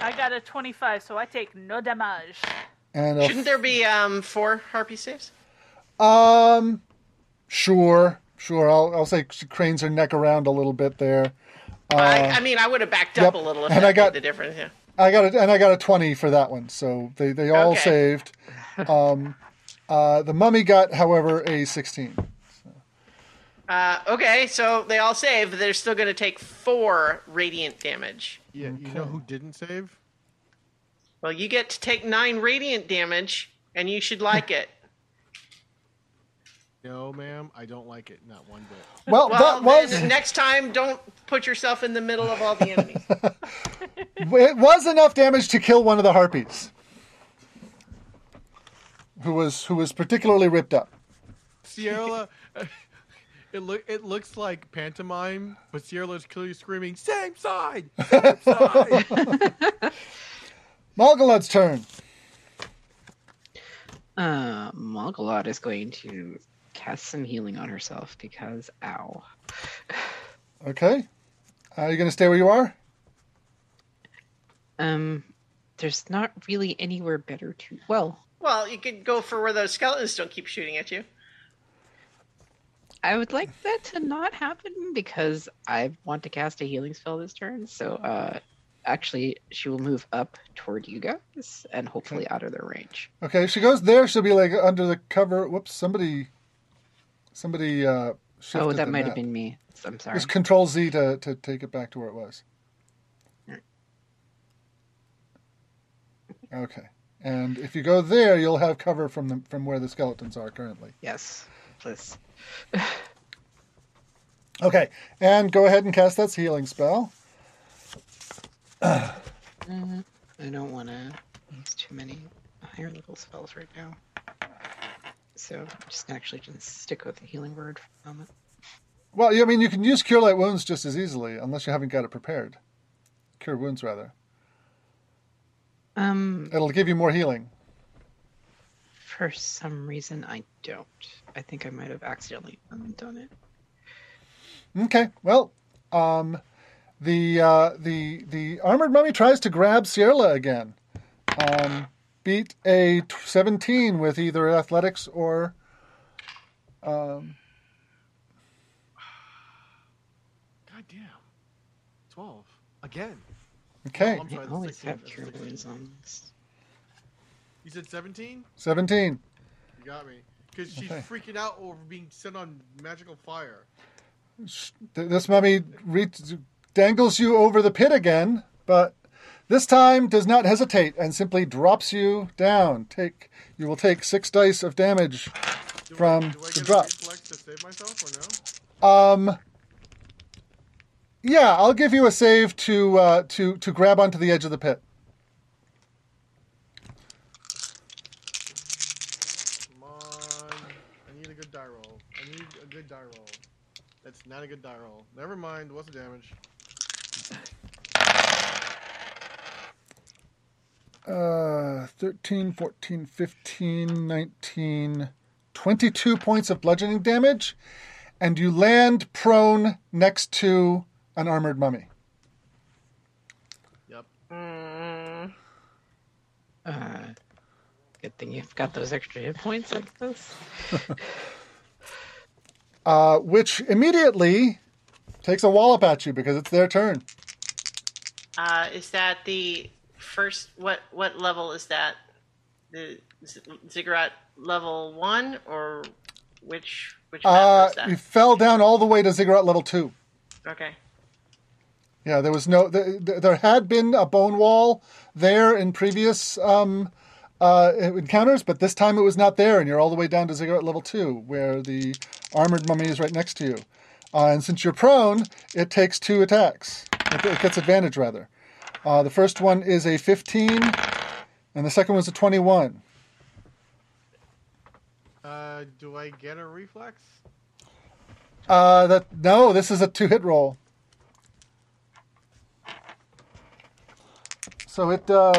I got a 25, so I take no damage. And a Shouldn't there be um, four harpy saves? Um, sure, sure. I'll I'll say she cranes her neck around a little bit there. I, I mean, I would have backed Uh, yep. up a little if And that I got- made the difference. Yeah. I got it, and I got a twenty for that one. So they they all Okay. saved. Um, uh, the mummy got, however, a sixteen. Uh, okay, so they all save. but They're still going to take four radiant damage. Yeah, you know who didn't save? Well, you get to take nine radiant damage, and you should like it. No, ma'am, I don't like it. Not one bit. Well, Well, that was then next time, don't put yourself in the middle of all the enemies. it was enough damage to kill one of the harpies, who was who was particularly ripped up. Sierra, it look it looks like pantomime, but Sierra's clearly screaming, "Same side, same side." Malgalad's turn. Uh, Malgalad is going to cast some healing on herself because, ow. Okay, are you going to stay where you are? Um, there's not really anywhere better to. Well, well, you could go for where those skeletons don't keep shooting at you. I would like that to not happen because I want to cast a healing spell this turn. So, uh, actually, she will move up toward you guys and hopefully out of their range. Okay, if she goes there, she'll be like under the cover. Whoops, somebody, somebody. Uh, shifted oh, that the might have been me. I'm sorry. Just Control Z to, to take it back to where it was. Okay, and if you go there, you'll have cover from the from where the skeletons are currently. Yes, please. Okay, and go ahead and cast that healing spell. Mm-hmm. I don't want to. use too many higher level spells right now. So I'm just gonna actually just stick with the healing word for a moment. Well, I mean, you can use Cure Light Wounds just as easily, unless you haven't got it prepared. Cure Wounds, rather. Um, It'll give you more healing. for some reason I don't. I think I might have accidentally undone it. Okay, well, um, the uh, the the armored mummy tries to grab Sierra again. Um, beat a t- 17 with either athletics or um, God damn. 12. Again. Okay, I'm I sorry, always 16, have that's cure 16. wounds on this. You said 17? 17. You got me. Because she's Okay. freaking out over being set on magical fire. Th- This mummy re- dangles you over the pit again, but this time does not hesitate and simply drops you down. Take you will take six dice of damage. Do From I, do I the get drop. a reflex to save myself or no? Um. Yeah, I'll give you a save to uh, to to grab onto the edge of the pit. Come on. I need a good die roll. I need a good die roll. That's not a good die roll. Never mind. What's the damage? Uh, 13, 14, 15, 19, 22 points of bludgeoning damage, and you land prone next to an armored mummy. Yep. Mm, Uh, good thing you've got those extra hit points, I guess. Uh, which immediately takes a wallop at you because it's their turn. uh, is that the first? What what level is that? The Z- ziggurat level one or which which map Uh, is that? you fell down all the way to ziggurat level two. Okay. Yeah, there was no. There, there had been a bone wall there in previous um, uh, encounters, but this time it was not there, and you're all the way down to ziggurat level two, where the armored mummy is right next to you. Uh, and since you're prone, it takes two attacks. It, it gets advantage rather. Uh, the first one is a 15, and the second one's a 21. Uh, do I get a reflex? Uh, that no, this is a two-hit roll. So it does.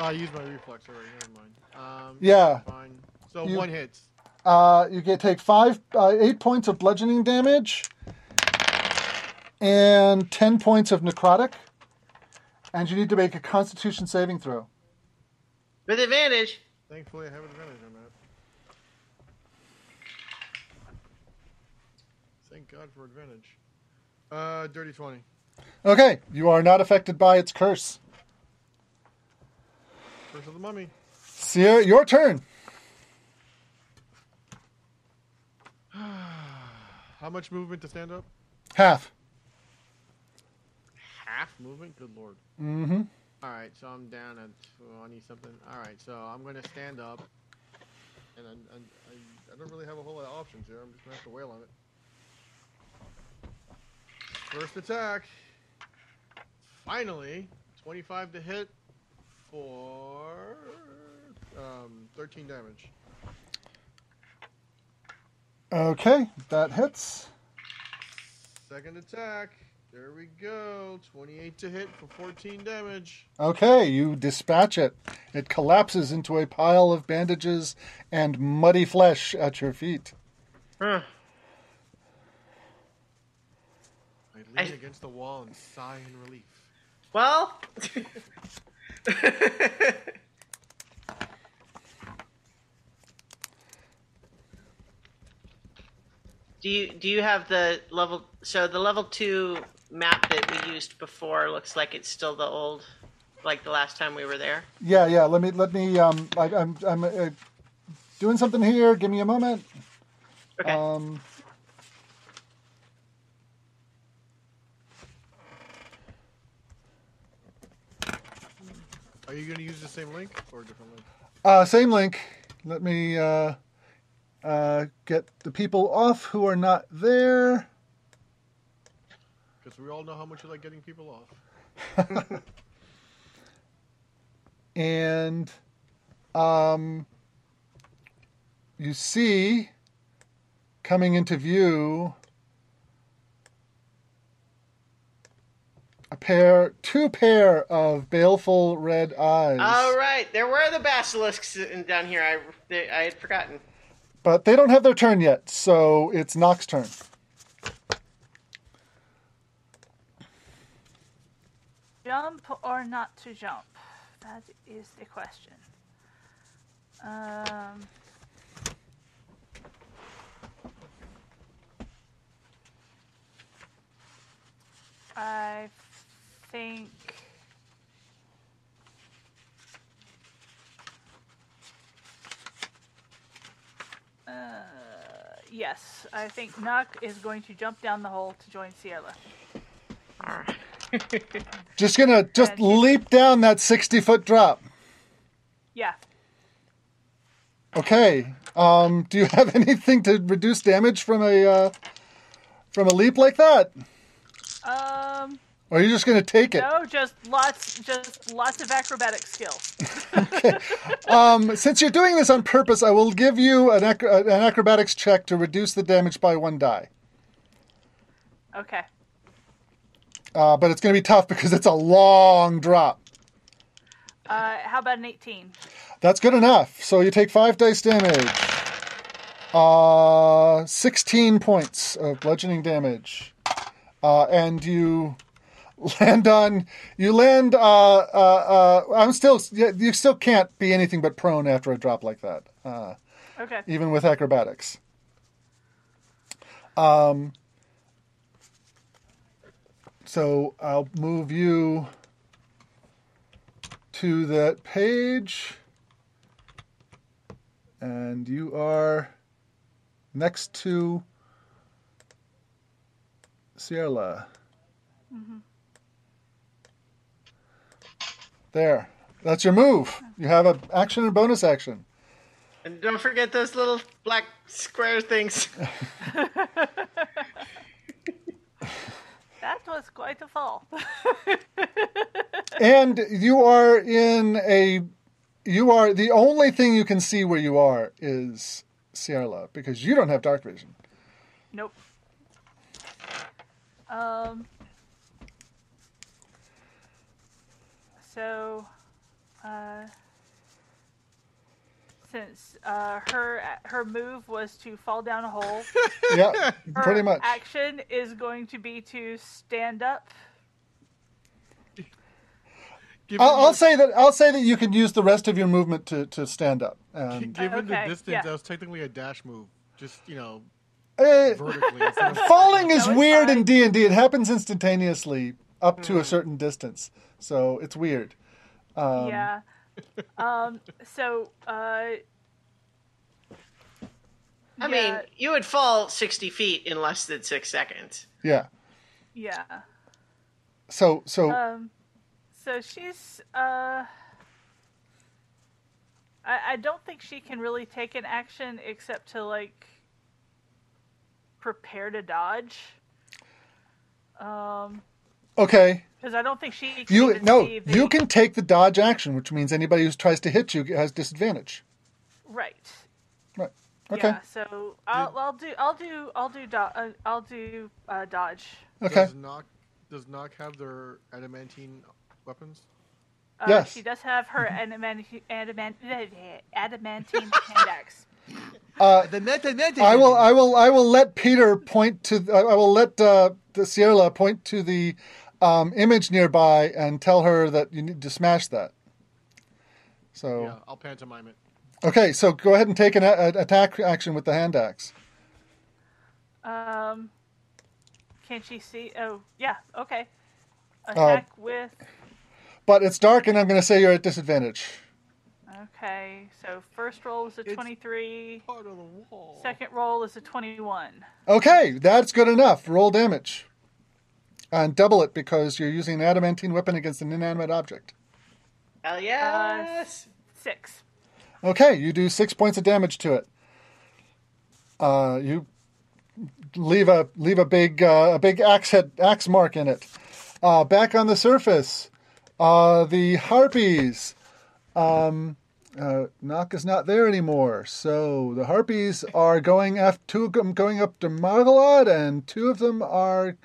Oh, I used my reflex already. Never mind. Um, Yeah. Fine. So You- one hits. Uh, you get take five, uh, eight points of bludgeoning damage, and ten points of necrotic, and you need to make a Constitution saving throw. With advantage. Thankfully, I have advantage on that. Thank God for advantage. Uh, dirty twenty. Okay, you are not affected by its curse. Curse of the mummy. Sierra, your turn. How much movement to stand up? Half. Half movement. Good lord. Mm-hmm. All right, so I'm down at twenty something. All right, so I'm gonna stand up, and I, I, I, I don't really have a whole lot of options here. I'm just gonna have to wail on it. First attack. Finally, 25 to hit for um, 13 damage. Okay, that hits. Second attack. There we go. 28 to hit for 14 damage. Okay, you dispatch it. It collapses into a pile of bandages and muddy flesh at your feet. Huh. I lean I- against the wall and sigh in relief. Well. do you do you have the level? So the level two map that we used before looks like it's still the old, like the last time we were there. Yeah, yeah. Let me let me. Um, I, I'm I'm uh, doing something here. Give me a moment. Okay. Um, Are you going to use the same link or a different link? uh, same link. Let me uh, uh, get the people off who are not there. Because we all know how much you like getting people off. and um, you see coming into view pair, two pair of baleful red eyes. All right, there were the basilisks down here. I, they, I had forgotten. But they don't have their turn yet, so it's Nock's turn. Jump or not to jump? That is the question. Um, I think. Uh, yes, I think Nock is going to jump down the hole to join right. Just gonna just And leap down that sixty foot drop. Yeah. Okay. Um, do you have anything to reduce damage from a uh, from a leap like that. Or are you just gonna take it? No, just lots, just lots of acrobatic skills. Um, since you're doing this on purpose, I will give you an, ac- an acrobatics check to reduce the damage by one die. Okay. Uh, but it's going to be tough because it's a long drop. Uh, how about an 18? That's good enough. So you take five dice damage. Uh, 16 points of bludgeoning damage. Uh, and you land on, you land, uh, uh, uh, I'm still, you still can't be anything but prone after a drop like that, uh, Okay. even with acrobatics. Um, so I'll move you to that page. And you are next to Sierra. There. That's your move. You have an action and bonus action. And don't forget those little black square things. That was quite a fall. And you are in a. You are. The only thing you can see where you are is Sierra because you don't have dark vision. nope. Um. So, uh, since uh, her her move was to fall down a hole, Yeah, her pretty much. action is going to be to stand up. I'll, I'll say that. I'll say that you can use the rest of your movement to, to stand up. And given Okay, the distance, yeah. that was technically a dash move. Just you know, Eh, vertically. falling is No, it's weird in. D and D. It happens instantaneously up to Mm. a certain distance, so it's weird. Um, yeah. Um. So, uh. I yeah, mean, you would fall 60 feet in less than six seconds. Yeah. yeah. So so Um, so she's uh, I I don't think she can really take an action except to like prepare to dodge. Um, okay. because I don't think she can You even no. see the, You can take the dodge action, which means anybody who tries to hit you has disadvantage. right. Right. Okay. Yeah. So I'll, I'll do I'll do I'll do do, uh, I'll do uh, dodge. Okay. Does Nock does Nock have their adamantine weapons? Uh, Yes. She does have her adamant, adamant, adamantine hand axe. Uh, The net. I will. I will. I will let Peter point to. I I will let uh, the Sierra point to the um, image nearby and tell her that you need to smash that. So Yeah, I'll pantomime it. okay. So go ahead and take an a- a- attack action with the hand axe. Um, can she see? Oh, yeah. Okay. Uh, Attack with. But it's dark, and I'm going to say you're at disadvantage. Okay. So first roll is a It's- twenty-three. Part of the wall. Second roll is a twenty-one. Okay, that's good enough. Roll damage. And double it because you're using an adamantine weapon against an inanimate object. Hell yes! Six. Okay, you do six points of damage to it. Uh, you leave a leave a big uh, a big axe head axe mark in it. Uh, back on the surface, uh, the harpies Um, uh, Nock is not there anymore, so the harpies are going after two of them going up to Malgalad, and two of them are,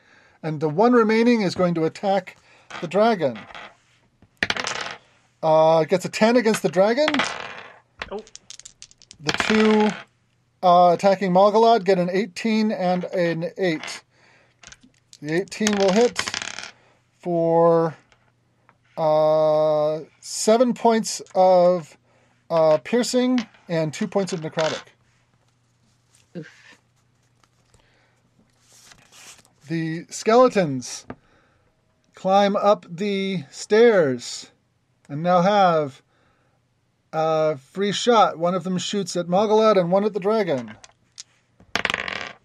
and the one remaining is going to attack the dragon. Uh, gets a ten against the dragon. Oh. The two uh, attacking Malgalad get an eighteen and an eight. The eighteen will hit for uh, seven points of uh, piercing and two points of necrotic. The skeletons climb up the stairs and now have a free shot. One of them shoots at Malgalad and one at the dragon.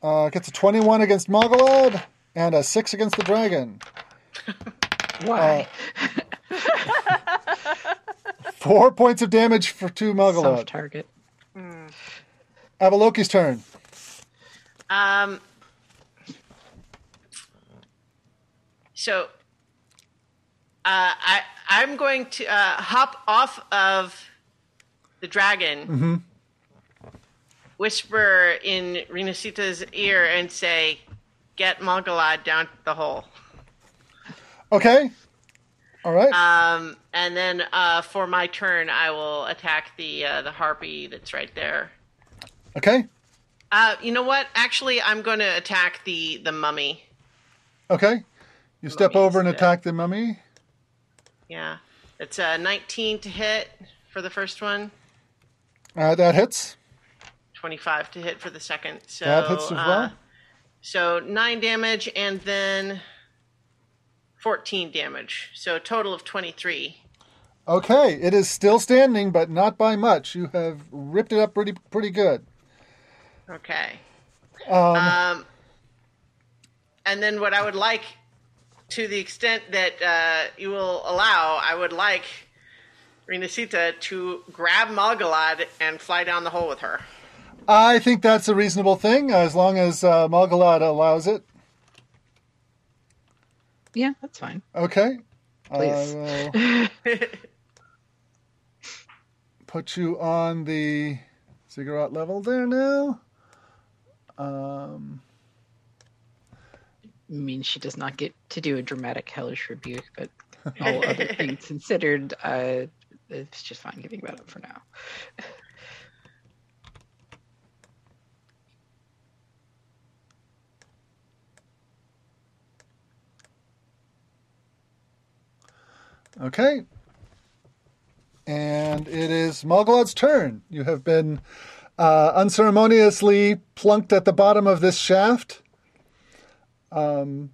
Uh, gets a 21 against Malgalad and a 6 against the dragon. Why? Four points of damage for two Soft Malgalad. target. Avaloki's turn. Um. So, uh, I I'm going to uh, hop off of the dragon, whisper in Renacita's ear, and say, "Get Malgalad down the hole." Okay. All right. Um, and then uh, for my turn, I will attack the uh, the harpy that's right there. okay. Uh, you know what? Actually, I'm going to attack the the mummy. Okay. You step over and attack the mummy. Yeah, it's a 19 to hit for the first one, Uh, that hits. 25 to hit for the second. So That hits as uh, well. So nine damage and then 14 damage. So a total of 23. Okay, it is still standing, but not by much. You have ripped it up pretty pretty good. Okay. Um, Um, and then what I would like, to the extent that uh, you will allow, I would like Renacita to grab Malgalad and fly down the hole with her. I think that's a reasonable thing, as long as uh, Malgalad allows it. Yeah, that's fine. Okay. Please. I will put you on the ziggurat level there now. Um, I mean, she does not get to do a dramatic hellish rebuke, but all other things considered, uh, it's just fine giving that up for now. okay. And it is Malgalad's turn. You have been uh, unceremoniously plunked at the bottom of this shaft. Um,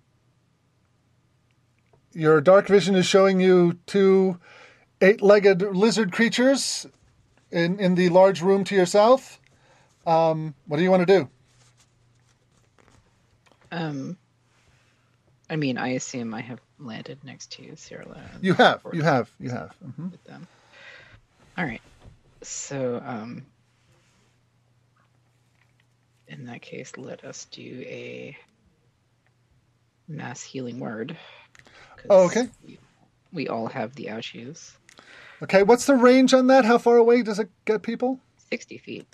your dark vision is showing you two eight-legged lizard creatures in in the large room to your south. Um, what do you want to do? Um, I mean, I assume I have landed next to Cyrilla. and You have, you have, you have. hmm with them. All right. So, um, in that case, let us do a mass healing word. Oh, okay. We, we all have the ouchies. Okay, what's the range on that? How far away does it get people? 60 feet.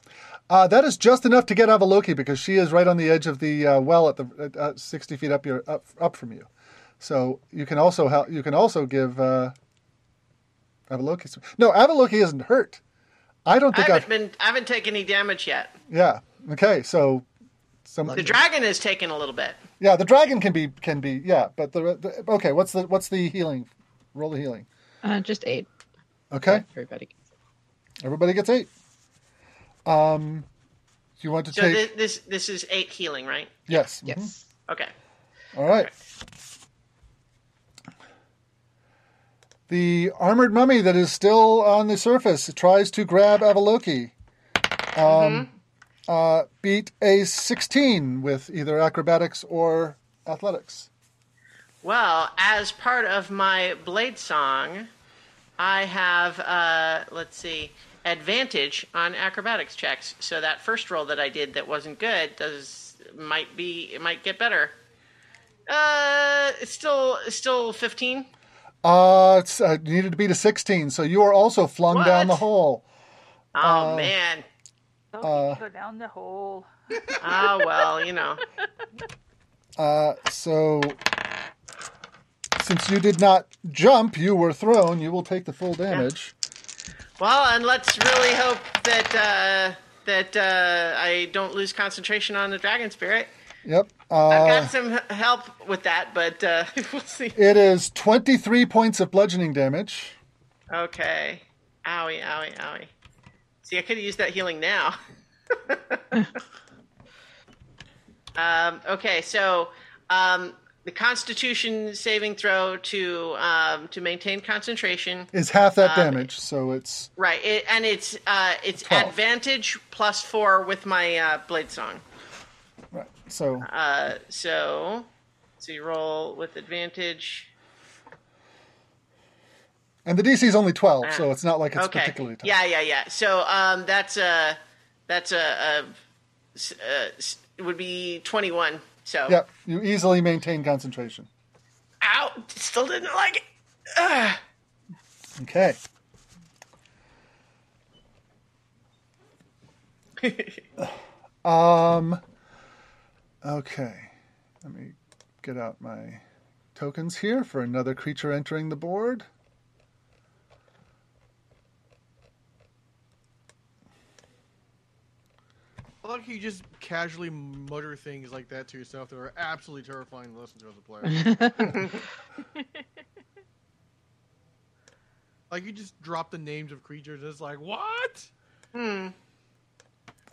Uh, that is just enough to get Avaloki because she is right on the edge of the uh, well at the at, uh, sixty feet up your up up from you. So you can also help. You can also give uh, Avaloki. Some, no, Avaloki isn't hurt. I don't I think haven't I've. been I haven't taken any damage yet. Yeah. Okay. So. Some, The dragon is taken a little bit. yeah, the dragon can be can be yeah, but the, the okay. What's the what's the healing? Roll the healing. Uh, just eight. Okay, Everybody. everybody gets eight. Um, you want to So take thi- this this is eight healing, right? yes, mhm. Yes. Okay. All right. The armored mummy that is still on the surface tries to grab Avaloki. Um, uh, beat a 16 with either acrobatics or athletics. Well, as part of my blade song, I have uh, let's see advantage on acrobatics checks. So that first roll that I did that wasn't good does might be it might get better. Uh, it's still it's still fifteen. Uh, it's, uh, needed to beat a 16, so you are also flung down the hole. Oh Uh, man. So Uh, go down the hole. Oh well, you know. Uh, so, since you did not jump, you were thrown. You will take the full damage. Well, and let's really hope that uh, that uh, I don't lose concentration on the dragon spirit. Yep. I've Uh, got some help with that, but uh, we'll see. it is 23 points of bludgeoning damage. Okay. Owie, owie, owie. See, I could have used that healing now. um, okay, so um, the Constitution saving throw to um, to maintain concentration. Is half that Um, damage, so it's Right, it, and it's uh, it's 12. advantage plus four with my uh, blade song. right. So Uh, so, so you roll with advantage. And the DC is only 12, so it's not like it's Ah. okay. particularly tough. Yeah, yeah, yeah. So um, that's a that's a, a, s- uh, would be twenty one. So Yep. You easily maintain concentration. ow, still didn't like it. Ugh. Okay. um. Okay. Let me get out my tokens here for another creature entering the board. I like you just casually mutter things like that to yourself that are absolutely terrifying to listen to as a player. like you just drop the names of creatures. It's like what? Hmm.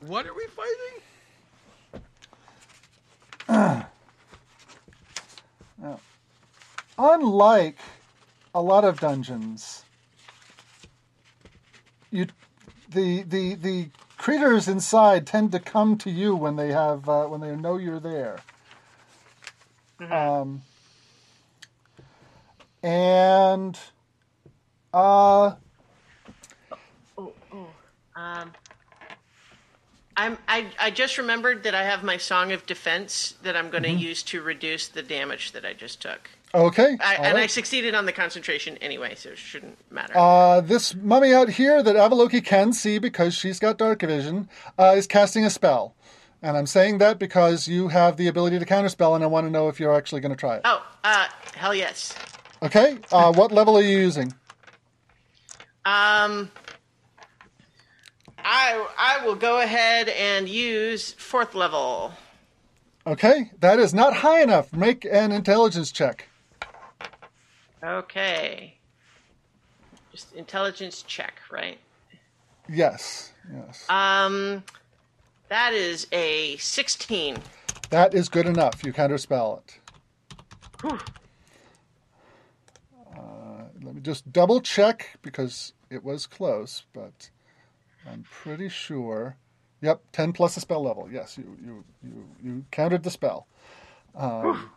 What are we fighting? Unlike a lot of dungeons, you the the the creatures inside tend to come to you when they have uh, when they know you're there. Um, and uh, Oh, oh. Um, I'm I I just remembered that I have my song of defense that I'm going to use to reduce the damage that I just took. okay, I, and I succeeded on the concentration anyway, so it shouldn't matter. Uh, this mummy out here that Avaloki can see because she's got dark vision uh, is casting a spell. And I'm saying that because you have the ability to counterspell, and I want to know if you're actually going to try it. oh, uh, hell yes. Okay, uh, what level are you using? Um, I I will go ahead and use fourth level. Okay, that is not high enough. Make an intelligence check. Okay. Just intelligence check, right? Yes, yes. Um, that is a sixteen. That is good enough. You counterspell it. Whew. Uh, let me just double check because it was close, but I'm pretty sure. Yep, 10 plus a spell level. Yes, you you you, you countered the spell. Um,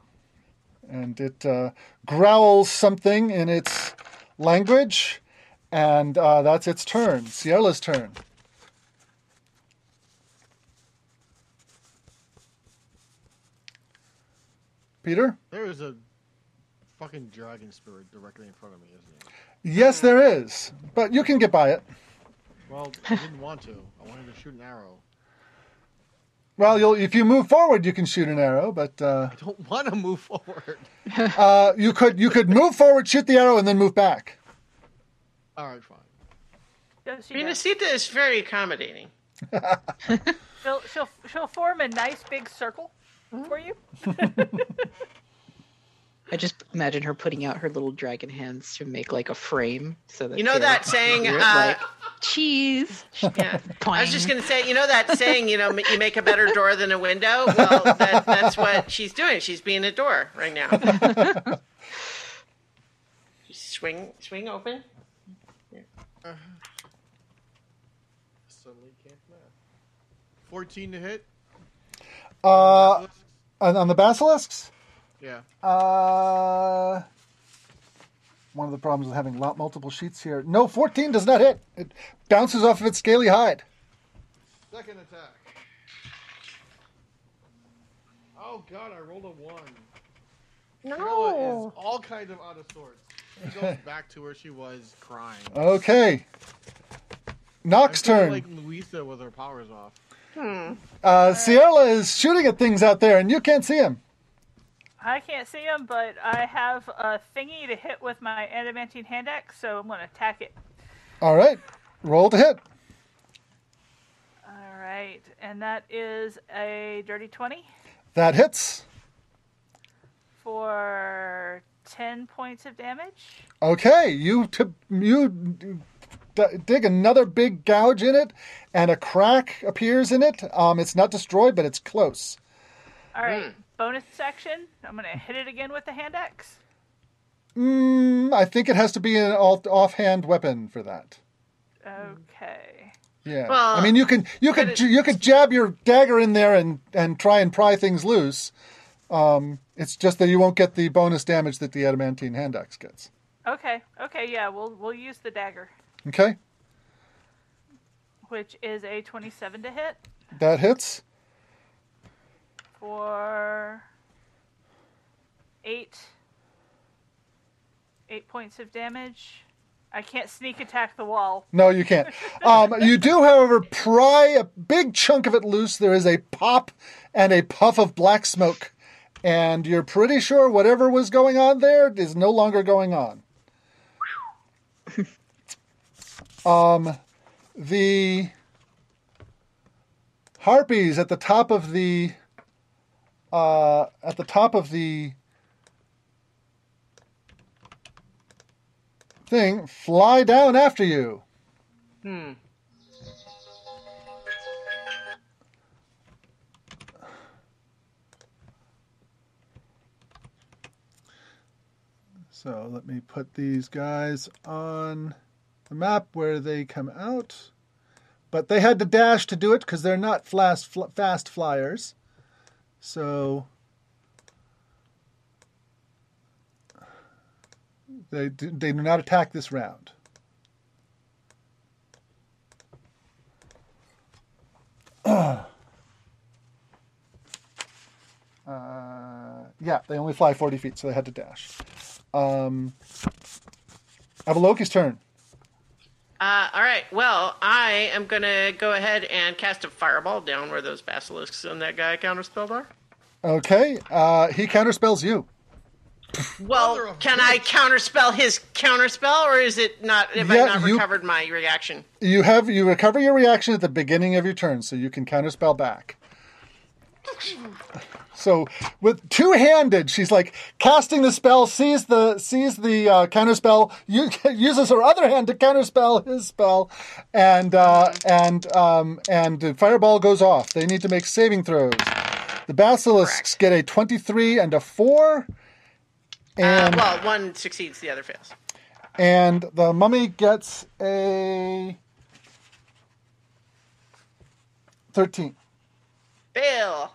and it uh, growls something in its language, and uh, that's its turn. Sierra's turn. Peter? There is a fucking dragon spirit directly in front of me, isn't it? Yes, there is, but you can get by it. Well, I didn't want to. I wanted to shoot an arrow. Well, you'll, if you move forward, you can shoot an arrow, but uh, I don't want to move forward. uh, you could you could move forward, shoot the arrow, and then move back. All right, fine. Does she Renacita is very accommodating. she'll, she'll, she'll form a nice big circle for you. I just imagine her putting out her little dragon hands to make like a frame so that You know that saying, uh, like cheese. Yeah. I was just going to say, you know that saying, you know, you make a better door than a window? Well, that, that's what she's doing. She's being a door right now. swing, swing open. Suddenly can't math. 14 to hit. Uh, on, on the basilisks, Yeah. uh, one of the problems with having lot multiple sheets here. No, fourteen does not hit. It bounces off of its scaly hide. Second attack. Oh god, I rolled a one. Camilla is all kinds of out of sorts. She goes back to where she was crying. Okay. Nock's I feel turn. Like Louisa with her powers off. Uh, Sierra is shooting at things out there, and you can't see him. I can't see him, but I have a thingy to hit with my adamantine hand axe, so I'm going to attack it. All right. Roll to hit. All right, and that is a dirty 20 That hits. for 10 points of damage. Okay. You t- you d- dig another big gouge in it, and a crack appears in it. Um, it's not destroyed, but it's close. All right, bonus section. I'm going to hit it again with the hand axe. Mm, I think it has to be an alt- offhand weapon for that. Okay. Yeah. Well, I mean, you can you could you could jab your dagger in there and and try and pry things loose. Um, it's just that you won't get the bonus damage that the adamantine hand axe gets. Okay. Okay. Yeah, we'll we'll use the dagger, Okay, which is a 27 to hit that hits. For eight eight points of damage. I can't sneak attack the wall. No, you can't. Um, you do, however, pry a big chunk of it loose. There is a pop and a puff of black smoke, and you're pretty sure whatever was going on there is no longer going on. um, the harpies at the top of the uh, at the top of the thing fly down after you. Hmm. So let me put these guys on the map where they come out. But they had to dash to do it because they're not fast, fast flyers. So they do, they do not attack this round. Uh, yeah, they only fly 40 feet, so they had to dash. Um, Avaloki's turn. Uh, all right. Well, I am gonna go ahead and cast a fireball down where those basilisks and that guy counterspelled are. Okay, uh, he counterspells you. Well, Mother of can I counterspell his counterspell, or is it not? Have Yeah, I not you- recovered my reaction? You have you recover your reaction at the beginning of your turn, so you can counterspell back. So with two-handed, she's like casting the spell, sees the sees the uh, counterspell, you, uses her other hand to counterspell his spell, and uh, and um, and the fireball goes off. They need to make saving throws. The basilisks Correct. get a twenty-three and a four, Uh, and well, one succeeds, the other fails. and the mummy gets a thirteen. Fail.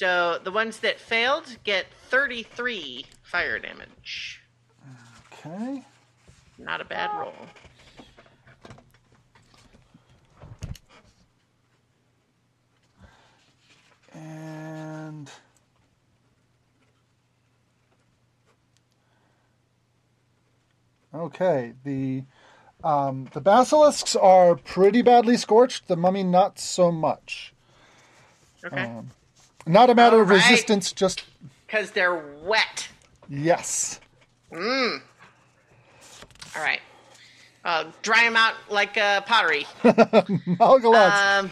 So the ones that failed get thirty-three fire damage. Okay. Not a bad roll. And okay, the um, the basilisks are pretty badly scorched. The mummy not so much. Okay. Um, Not a matter of All right. resistance, just Because they're wet. yes. All right. Uh, dry them out like uh, pottery. Malgalad's. Um,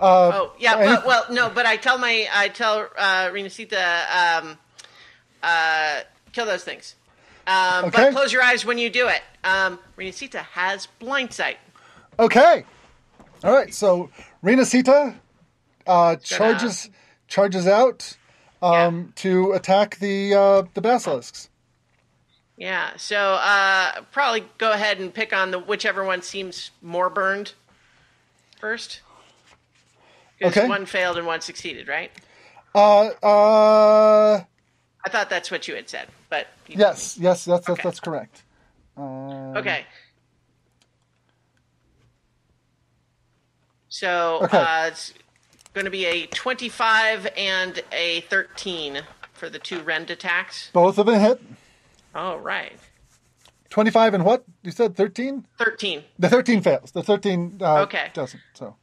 uh, oh yeah, any- but well, no, but I tell my I tell uh, Renacita, um, uh, kill those things. Um, Okay. But close your eyes when you do it. Um, Renacita has blind sight. Okay. All right. So Renacita uh, charges charges out um, to attack the uh, the basilisks. Yeah, so uh, probably go ahead and pick on the whichever one seems more burned first. Okay. one failed and one succeeded, right? Uh, uh, I thought that's what you had said, but you yes, yes, that's that's, Okay. that's correct. Um, Okay. So Okay. uh, going to be a 25 and a 13 for the two rend attacks. Both of them hit. All right. 25 and what? You said 13? 13. The 13 fails. The 13 uh, Okay. doesn't. So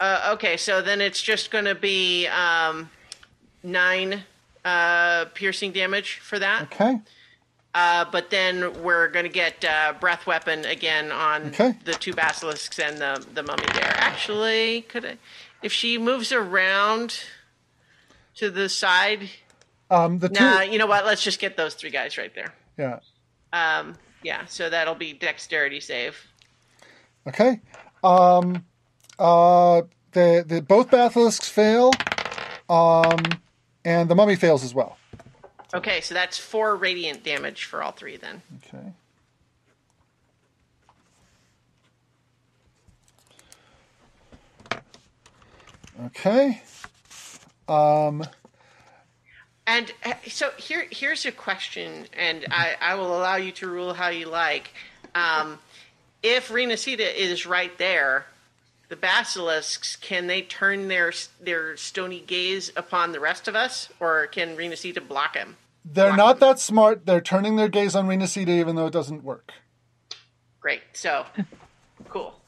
Uh, okay, so then it's just going to be um, nine uh, piercing damage for that. okay. Uh, but then we're going to get uh, breath weapon again on Okay. the two basilisks and the the mummy there. Actually, could I, if she moves around to the side? Um, the two. Nah, you know what? Let's just get those three guys right there. Yeah. Um, yeah, so that'll be dexterity save. Okay. Um, uh, the the both basilisks fail. Um, and the mummy fails as well. Okay, so that's four radiant damage for all three then. Okay. Okay. Um, And uh, so here, here's a question, and I, I will allow you to rule how you like. Um, if Renacita is right there, the basilisks can they turn their their stony gaze upon the rest of us, or can Renacita block him? they're not that smart. They're turning their gaze on Renacita even though it doesn't work. Great, so cool.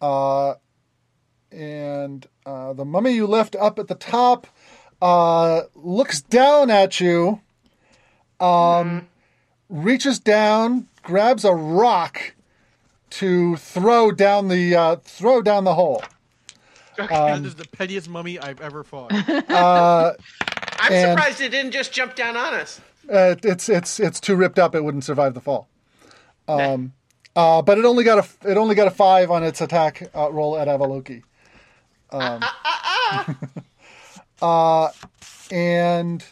Uh, and uh, the mummy you left up at the top uh, looks down at you, um, reaches down, grabs a rock to throw down the uh, throw down the hole. that is the pettiest mummy I've ever fought. I'm And- surprised it didn't just jump down on us. Uh, it's it's it's too ripped up; it wouldn't survive the fall. Um, uh, but it only got a it only got a five on its attack uh, roll at Avaloki. Um, uh, and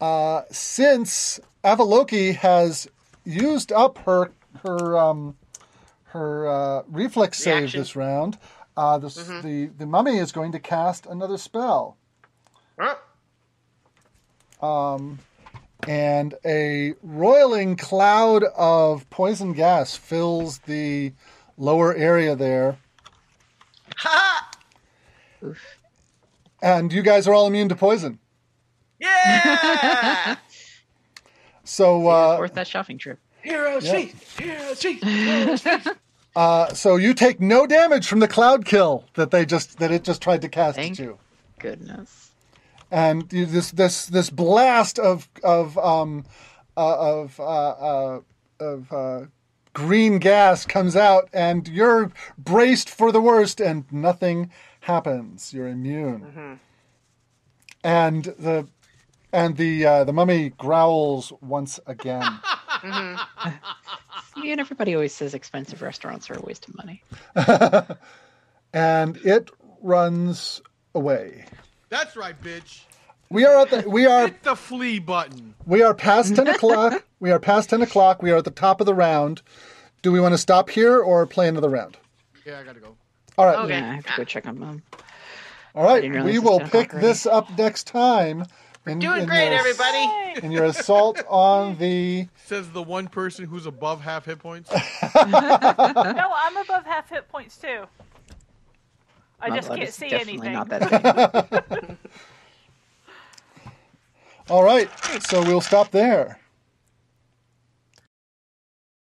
uh, since Avaloki has used up her her um, her uh, reflex save Reaction. this round, uh, this, the the mummy is going to cast another spell. Huh? And a roiling cloud of poison gas fills the lower area there. Ha! And you guys are all immune to poison. Yeah! So, uh, worth that shopping trip. Hero Yeah. feet! Hero feet! Hero feet! uh, so you take no damage from the cloud kill that they just that it just tried to cast Thank at you. Goodness. And you, this this this blast of of um uh, of uh, uh, of uh, green gas comes out, and you're braced for the worst, and nothing happens. You're immune. And the and the uh, the mummy growls once again. See, and everybody always says expensive restaurants are a waste of money. and it runs away. That's right, bitch. We are at the we are Hit the flee button. We are past 10 o'clock. We are past 10 o'clock. We are at the top of the round. Do we want to stop here or play another round? Yeah, I gotta go. All right. Okay. Yeah, I have to go check on mom. All right. We will pick already. this up next time. In, Doing in great, your, everybody! In your assault on the. Says the one person who's above half hit points. No, I'm above half hit points too. I just can't see anything. not that. All right. So we'll stop there.